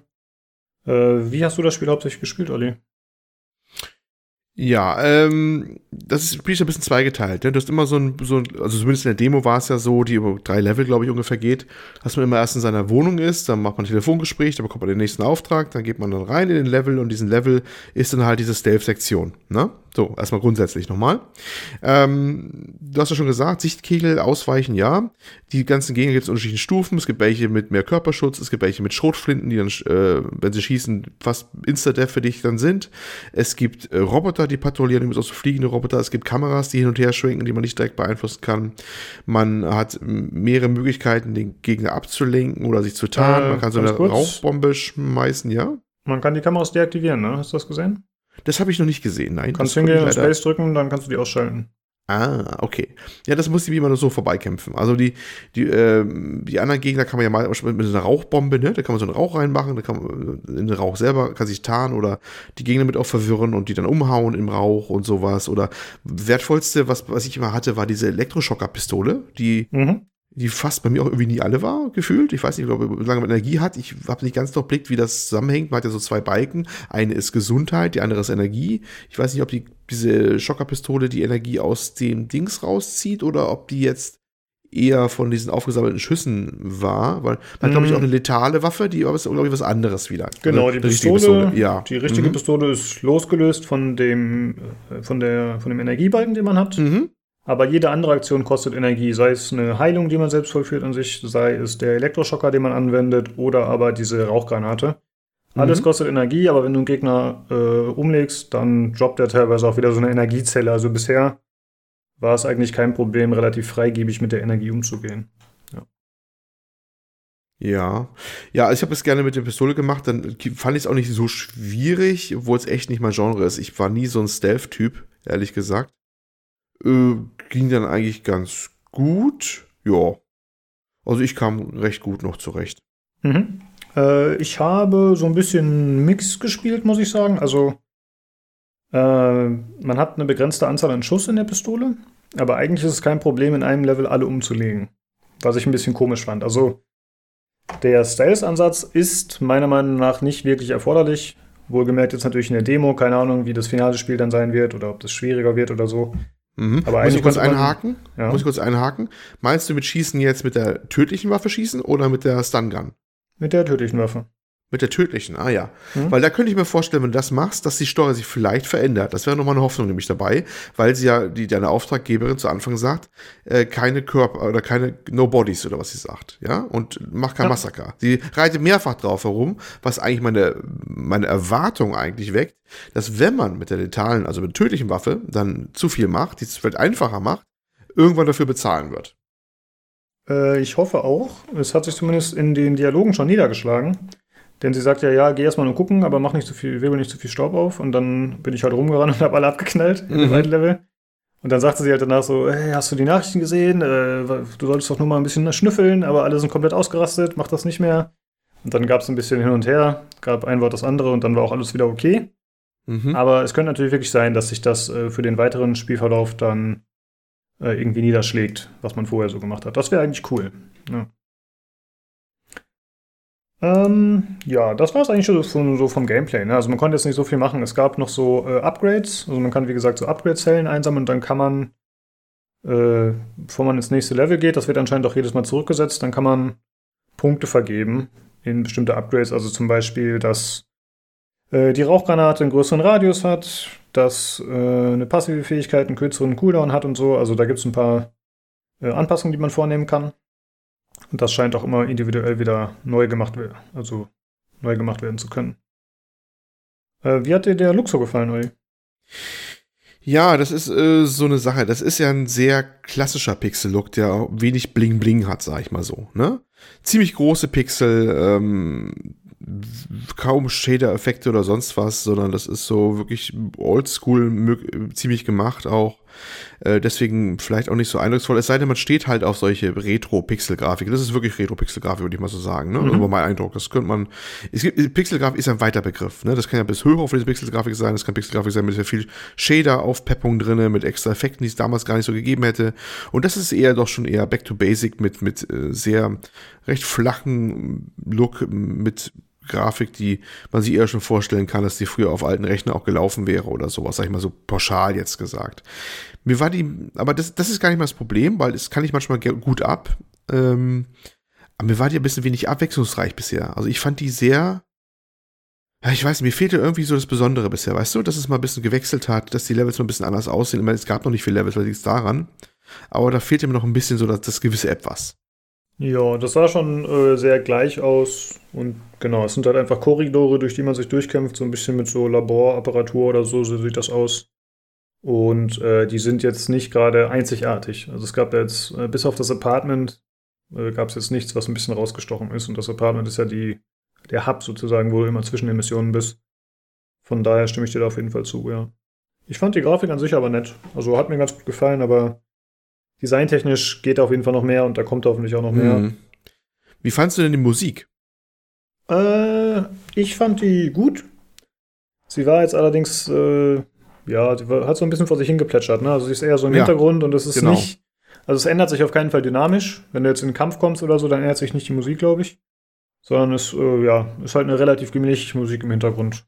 A: Äh, wie hast du das Spiel hauptsächlich gespielt, Olli?
B: Ja, ähm, das Spiel ist ein bisschen zweigeteilt. Ne? Du hast immer so ein, so ein, also zumindest in der Demo war es ja so, die über drei Level, glaube ich, ungefähr geht, dass man immer erst in seiner Wohnung ist, dann macht man ein Telefongespräch, dann bekommt man den nächsten Auftrag, dann geht man dann rein in den Level und diesen Level ist dann halt diese Stealth-Sektion. Ne? So, erstmal grundsätzlich nochmal. Ähm, du hast ja schon gesagt, Sichtkegel ausweichen, ja. Die ganzen Gegner gibt es unterschiedlichen Stufen. Es gibt welche mit mehr Körperschutz, es gibt welche mit Schrotflinten, die dann, äh, wenn sie schießen, fast Insta-Death für dich dann sind. Es gibt äh, Roboter, die patrouillieren, übrigens auch so fliegende Roboter. Es gibt Kameras, die hin und her schwenken, die man nicht direkt beeinflussen kann. Man hat mehrere Möglichkeiten, den Gegner abzulenken oder sich zu tarnen. Äh, man kann so eine kurz. Rauchbombe schmeißen, ja.
A: Man kann die Kameras deaktivieren, ne? Hast du das gesehen?
B: Das habe ich noch nicht gesehen, nein.
A: Kannst hingehen und Space drücken, dann kannst du die ausschalten.
B: Ah, okay. Ja, das muss ich immer nur so vorbeikämpfen. Also die, die, äh, die anderen Gegner kann man ja mal mit einer Rauchbombe, ne? Da kann man so einen Rauch reinmachen, da kann man in den Rauch selber kann sich tarnen oder die Gegner mit auch verwirren und die dann umhauen im Rauch und sowas. Oder wertvollste, was, was ich immer hatte, war diese Elektroschocker-Pistole, die mhm die fast bei mir auch irgendwie nie alle war, gefühlt. Ich weiß nicht, ob wie lange man Energie hat. Ich habe nicht ganz durchblickt, wie das zusammenhängt. Man hat ja so zwei Balken. Eine ist Gesundheit, die andere ist Energie. Ich weiß nicht, ob die, diese Schockerpistole die Energie aus dem Dings rauszieht oder ob die jetzt eher von diesen aufgesammelten Schüssen war, weil man mhm. glaube ich auch eine letale Waffe, die ist glaube ich was anderes wieder.
A: Genau, die Pistole, Pistole, ja. Die richtige mhm. Pistole ist losgelöst von dem äh, von der von dem Energiebalken, den man hat. Mhm. Aber jede andere Aktion kostet Energie, sei es eine Heilung, die man selbst vollführt an sich, sei es der Elektroschocker, den man anwendet, oder aber diese Rauchgranate. Alles mhm. kostet Energie, aber wenn du einen Gegner äh, umlegst, dann droppt er teilweise auch wieder so eine Energiezelle. Also bisher war es eigentlich kein Problem, relativ freigebig mit der Energie umzugehen. Ja.
B: Ja, ja, ich habe es gerne mit der Pistole gemacht, dann fand ich es auch nicht so schwierig, obwohl es echt nicht mein Genre ist. Ich war nie so ein Stealth-Typ, ehrlich gesagt. Äh, ging dann eigentlich ganz gut. Ja. Also ich kam recht gut noch zurecht.
A: Mhm. Äh, ich habe so ein bisschen Mix gespielt, muss ich sagen. Also äh, man hat eine begrenzte Anzahl an Schuss in der Pistole, aber eigentlich ist es kein Problem, in einem Level alle umzulegen. Was ich ein bisschen komisch fand. Also der Stealth-Ansatz ist meiner Meinung nach nicht wirklich erforderlich. Wohlgemerkt jetzt natürlich in der Demo, keine Ahnung, wie das finale Spiel dann sein wird oder ob das schwieriger wird oder so.
B: Mhm. Aber Muss ich kurz einhaken? Ja. Muss ich kurz einhaken? Meinst du mit Schießen jetzt mit der tödlichen Waffe schießen oder mit der Stun Gun?
A: Mit der tödlichen Waffe.
B: Mit der tödlichen, ah ja. Mhm. Weil da könnte ich mir vorstellen, wenn du das machst, dass die Steuer sich vielleicht verändert. Das wäre nochmal eine Hoffnung nämlich dabei, weil sie ja, die deine Auftraggeberin zu Anfang sagt, äh, keine Körper oder keine No Bodies oder was sie sagt, ja, und mach kein ja. Massaker. Sie reitet mehrfach drauf herum, was eigentlich meine, meine Erwartung eigentlich weckt, dass wenn man mit der letalen, also mit der tödlichen Waffe dann zu viel macht, die es vielleicht einfacher macht, irgendwann dafür bezahlen wird.
A: Äh, ich hoffe auch. Es hat sich zumindest in den Dialogen schon niedergeschlagen denn sie sagt ja, ja, geh erstmal nur gucken, aber mach nicht zu viel, wirbel nicht zu viel Staub auf. Und dann bin ich halt rumgerannt und habe alle abgeknallt mhm. im zweiten Level. Und dann sagte sie halt danach so, hey, hast du die Nachrichten gesehen? Äh, du solltest doch nur mal ein bisschen schnüffeln, aber alle sind komplett ausgerastet, mach das nicht mehr. Und dann gab es ein bisschen hin und her, gab ein Wort das andere und dann war auch alles wieder okay. Mhm. Aber es könnte natürlich wirklich sein, dass sich das äh, für den weiteren Spielverlauf dann äh, irgendwie niederschlägt, was man vorher so gemacht hat. Das wäre eigentlich cool. Ja. Ähm, ja, das war es eigentlich schon so, so vom Gameplay. Ne? Also man konnte jetzt nicht so viel machen. Es gab noch so äh, Upgrades. Also man kann, wie gesagt, so Upgrade-Zellen einsammeln und dann kann man, äh, bevor man ins nächste Level geht, das wird anscheinend auch jedes Mal zurückgesetzt, dann kann man Punkte vergeben in bestimmte Upgrades. Also zum Beispiel, dass äh, die Rauchgranate einen größeren Radius hat, dass äh, eine passive Fähigkeit einen kürzeren Cooldown hat und so. Also da gibt es ein paar äh, Anpassungen, die man vornehmen kann. Und das scheint auch immer individuell wieder neu gemacht also neu gemacht werden zu können. Äh, wie hat dir der Look so gefallen, Olli?
B: Ja, das ist äh, so eine Sache. Das ist ja ein sehr klassischer Pixel-Look, der wenig Bling-Bling hat, sag ich mal so. Ne? Ziemlich große Pixel, ähm, kaum Shader-Effekte oder sonst was, sondern das ist so wirklich oldschool ziemlich gemacht auch. Äh, deswegen vielleicht auch nicht so eindrucksvoll. Es sei denn, man steht halt auf solche Retro-Pixel-Grafiken. Das ist wirklich Retro-Pixel-Grafik, würde ich mal so sagen. Ne? Mhm. Also mein Eindruck. Das könnte man. Es gibt Pixel-Grafik ist ein weiter Begriff. Ne? Das kann ja bis höher auf diese Pixel-Grafik sein. Das kann Pixel-Grafik sein mit sehr viel Shader-Aufpeppung drinne, mit extra Effekten, die es damals gar nicht so gegeben hätte. Und das ist eher doch schon eher Back to Basic mit mit äh, sehr recht flachen Look mit Grafik, die man sich eher schon vorstellen kann, dass die früher auf alten Rechnern auch gelaufen wäre oder sowas, sag ich mal so pauschal jetzt gesagt. Mir war die, aber das, das ist gar nicht mal das Problem, weil das kann ich manchmal gut ab. Ähm, aber mir war die ein bisschen wenig abwechslungsreich bisher. Also ich fand die sehr, ich weiß, mir fehlte irgendwie so das Besondere bisher, weißt du, dass es mal ein bisschen gewechselt hat, dass die Levels mal ein bisschen anders aussehen. Ich meine, es gab noch nicht viele Levels, weil liegt daran. Aber da fehlte mir noch ein bisschen so das, das gewisse Etwas.
A: Ja, das sah schon äh, sehr gleich aus. Und genau, es sind halt einfach Korridore, durch die man sich durchkämpft, so ein bisschen mit so Laborapparatur oder so, so sieht das aus. Und äh, die sind jetzt nicht gerade einzigartig. Also es gab jetzt, äh, bis auf das Apartment, äh, gab es jetzt nichts, was ein bisschen rausgestochen ist. Und das Apartment ist ja die der Hub sozusagen, wo du immer zwischen den Missionen bist. Von daher stimme ich dir da auf jeden Fall zu, ja. Ich fand die Grafik an sich aber nett. Also hat mir ganz gut gefallen, aber designtechnisch geht auf jeden Fall noch mehr und da kommt hoffentlich auch noch mehr. Mhm.
B: Wie fandst du denn die Musik?
A: Äh, ich fand die gut. Sie war jetzt allerdings, äh, ja, sie hat so ein bisschen vor sich hingeplätschert, ne? Also sie ist eher so im ja, Hintergrund und es ist genau. nicht. Also es ändert sich auf keinen Fall dynamisch. Wenn du jetzt in den Kampf kommst oder so, dann ändert sich nicht die Musik, glaube ich sondern es äh, ja, ist halt eine relativ gemächliche Musik im Hintergrund.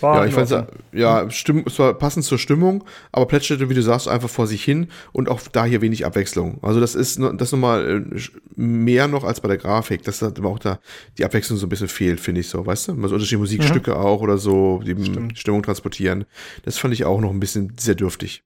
B: War ja, ich fand ja, Stimm, es war passend zur Stimmung, aber plätscherte, wie du sagst, einfach vor sich hin und auch da hier wenig Abwechslung. Also das ist das nochmal äh, mehr noch als bei der Grafik, dass da auch da die Abwechslung so ein bisschen fehlt, finde ich so, weißt du? Also unterschiedliche Musikstücke mhm. auch oder so, die Stimmt. Stimmung transportieren. Das fand ich auch noch ein bisschen sehr dürftig.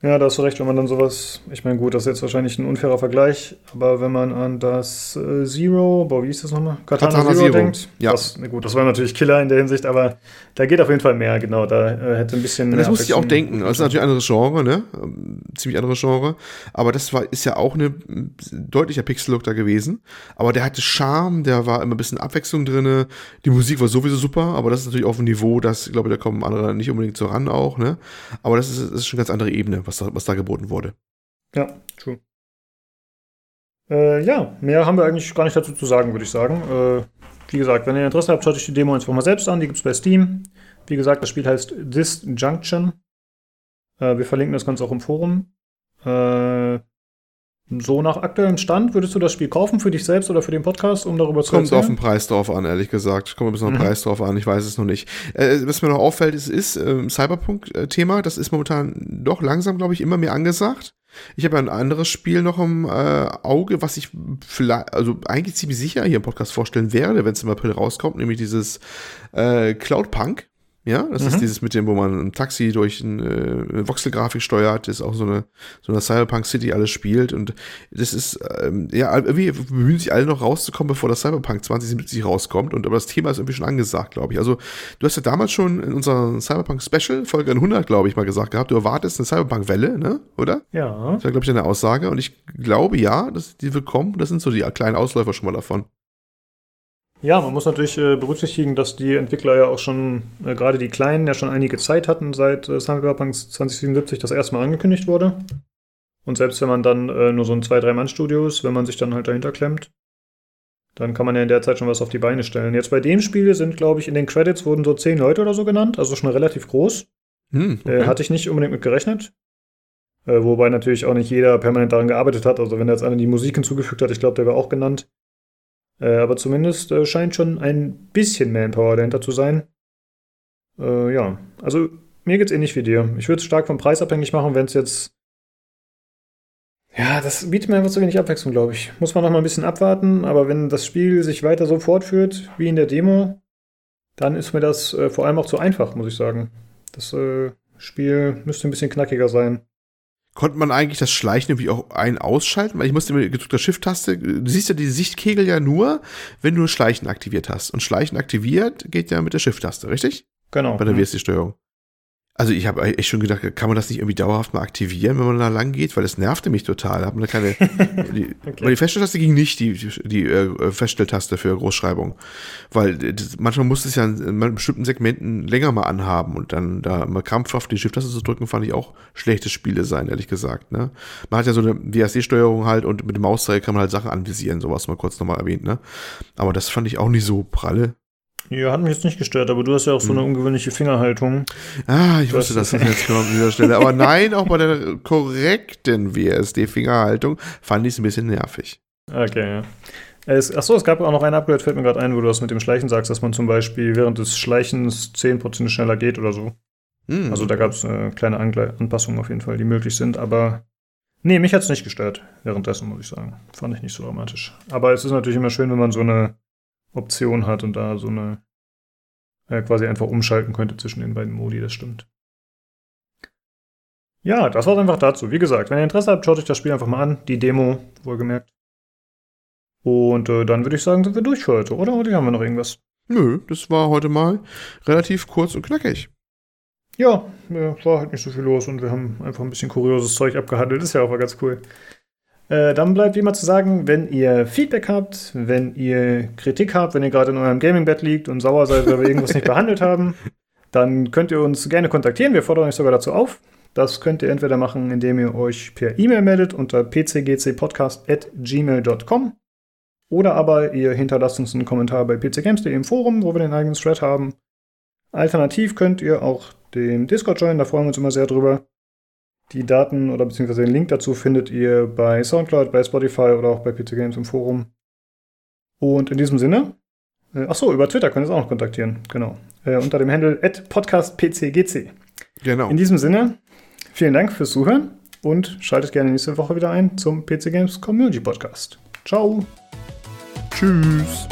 A: Ja, da hast du recht, wenn man dann sowas, ich meine, gut, das ist jetzt wahrscheinlich ein unfairer Vergleich, aber wenn man an das äh, Zero, boah, wie hieß das nochmal? Katana, Katana Zero, Zero, denkt, ja. Das, gut, das war natürlich Killer in der Hinsicht, aber da geht auf jeden Fall mehr, genau, da äh, hätte ein bisschen.
B: das musste ich auch denken, das ist natürlich ein anderes Genre, ne? Ähm, ziemlich anderes Genre, aber das war, ist ja auch ein deutlicher Pixel-Look da gewesen, aber der hatte Charme, der war immer ein bisschen Abwechslung drin, die Musik war sowieso super, aber das ist natürlich auf einem Niveau, das, ich glaube, da kommen andere nicht unbedingt so ran auch, ne? Aber das ist, das ist schon eine ganz andere Ebene was da, was da geboten wurde.
A: Ja, true. Äh, ja, mehr haben wir eigentlich gar nicht dazu zu sagen, würde ich sagen. Äh, wie gesagt, wenn ihr Interesse habt, schaut euch die Demo einfach mal selbst an. Die gibt es bei Steam. Wie gesagt, das Spiel heißt Disjunction. Äh, wir verlinken das Ganze auch im Forum. Äh, so nach aktuellem Stand, würdest du das Spiel kaufen für dich selbst oder für den Podcast, um darüber zu
B: Kommt auf den Preis drauf an, ehrlich gesagt. Kommt ein bisschen auf den mhm. Preis drauf an, ich weiß es noch nicht. Äh, was mir noch auffällt, ist, ist äh, Cyberpunk-Thema, das ist momentan doch langsam, glaube ich, immer mehr angesagt. Ich habe ja ein anderes Spiel noch im äh, Auge, was ich vielleicht, also eigentlich ziemlich sicher hier im Podcast vorstellen werde, wenn es im April rauskommt, nämlich dieses äh, Cloudpunk. Ja, das mhm. ist dieses mit dem, wo man ein Taxi durch ein, äh, eine Voxelgrafik steuert, das ist auch so eine, so eine Cyberpunk City alles spielt und das ist, ähm, ja, irgendwie bemühen sich alle noch rauszukommen, bevor das Cyberpunk 2077 rauskommt und aber das Thema ist irgendwie schon angesagt, glaube ich. Also, du hast ja damals schon in unserer Cyberpunk Special, Folge 100, glaube ich, mal gesagt gehabt, du erwartest eine Cyberpunk-Welle, ne, oder?
A: Ja.
B: Das war, glaube ich, eine Aussage und ich glaube, ja, dass die wird kommen, das sind so die kleinen Ausläufer schon mal davon.
A: Ja, man muss natürlich äh, berücksichtigen, dass die Entwickler ja auch schon, äh, gerade die Kleinen, ja schon einige Zeit hatten, seit äh, Cyberpunk 2077 das erste Mal angekündigt wurde. Und selbst wenn man dann äh, nur so ein 2-3-Mann-Studio ist, wenn man sich dann halt dahinter klemmt, dann kann man ja in der Zeit schon was auf die Beine stellen. Jetzt bei dem Spiel sind, glaube ich, in den Credits wurden so 10 Leute oder so genannt, also schon relativ groß. Hm, äh, okay. hatte ich nicht unbedingt mit gerechnet. Äh, wobei natürlich auch nicht jeder permanent daran gearbeitet hat. Also wenn er jetzt einer die Musik hinzugefügt hat, ich glaube, der wäre auch genannt. Äh, aber zumindest äh, scheint schon ein bisschen Manpower dahinter zu sein. Äh, ja, also mir geht's ähnlich wie dir. Ich würde es stark vom Preis abhängig machen, wenn es jetzt. Ja, das bietet mir einfach zu wenig Abwechslung, glaube ich. Muss man noch mal ein bisschen abwarten, aber wenn das Spiel sich weiter so fortführt wie in der Demo, dann ist mir das äh, vor allem auch zu einfach, muss ich sagen. Das äh, Spiel müsste ein bisschen knackiger sein
B: konnte man eigentlich das Schleichen irgendwie auch ein- ausschalten? Weil ich musste mit gedrückter Shift-Taste, du siehst ja die Sichtkegel ja nur, wenn du Schleichen aktiviert hast. Und Schleichen aktiviert geht ja mit der Shift-Taste, richtig?
A: Genau.
B: Bei der WSD-Steuerung. Also ich habe echt schon gedacht, kann man das nicht irgendwie dauerhaft mal aktivieren, wenn man da lang geht? Weil das nervte mich total. Hab man keine, die, okay. Die Feststelltaste ging nicht, die, die, äh, Feststelltaste für Großschreibung. Weil das, manchmal musste es ja in, in bestimmten Segmenten länger mal anhaben und dann da mal krampfhaft die Shift-Taste zu drücken, fand ich auch schlechtes Spiele sein, ehrlich gesagt. Ne? Man hat ja so eine WASD-Steuerung halt und mit dem Mauszeiger kann man halt Sachen anvisieren, sowas mal kurz nochmal erwähnt. Ne? Aber das fand ich auch nicht so pralle.
A: Ja, hat mich jetzt nicht gestört, aber du hast ja auch so eine hm. ungewöhnliche Fingerhaltung.
B: Ah, ich wusste, das jetzt kommt an dieser Stelle. Aber nein, auch bei der korrekten WSD-Fingerhaltung fand ich es ein bisschen nervig.
A: Okay, ja. Es, achso, es gab auch noch ein Upgrade, fällt mir gerade ein, wo du das mit dem Schleichen sagst, dass man zum Beispiel während des Schleichens 10% schneller geht oder so. Mhm. Also da gab es äh, kleine Angle Anpassungen auf jeden Fall, die möglich sind, aber nee, mich hat es nicht gestört währenddessen, muss ich sagen. Fand ich nicht so dramatisch. Aber es ist natürlich immer schön, wenn man so eine Option hat und da so eine äh, quasi einfach umschalten könnte zwischen den beiden Modi, das stimmt. Ja, das war's einfach dazu. Wie gesagt, wenn ihr Interesse habt, schaut euch das Spiel einfach mal an. Die Demo, wohlgemerkt. Und äh, dann würde ich sagen, sind wir durch für heute, oder? Oder haben wir noch irgendwas?
B: Nö, das war heute mal relativ kurz und knackig.
A: Ja, ja, war halt nicht so viel los und wir haben einfach ein bisschen kurioses Zeug abgehandelt. Ist ja auch mal ganz cool. Äh, dann bleibt wie immer zu sagen, wenn ihr Feedback habt, wenn ihr Kritik habt, wenn ihr gerade in eurem Gaming-Bett liegt und sauer seid, weil wir irgendwas nicht behandelt haben, dann könnt ihr uns gerne kontaktieren. Wir fordern euch sogar dazu auf. Das könnt ihr entweder machen, indem ihr euch per E-Mail meldet unter pcgcpodcast.gmail.com oder aber ihr hinterlasst uns einen Kommentar bei pcgames.de im Forum, wo wir den eigenen Thread haben. Alternativ könnt ihr auch den Discord joinen, da freuen wir uns immer sehr drüber. Die Daten oder beziehungsweise den Link dazu findet ihr bei Soundcloud, bei Spotify oder auch bei PC Games im Forum. Und in diesem Sinne, äh, achso, über Twitter könnt ihr es auch noch kontaktieren, genau. Äh, unter dem Handle podcastpcgc. Genau. In diesem Sinne, vielen Dank fürs Zuhören und schaltet gerne nächste Woche wieder ein zum PC Games Community Podcast. Ciao.
B: Tschüss.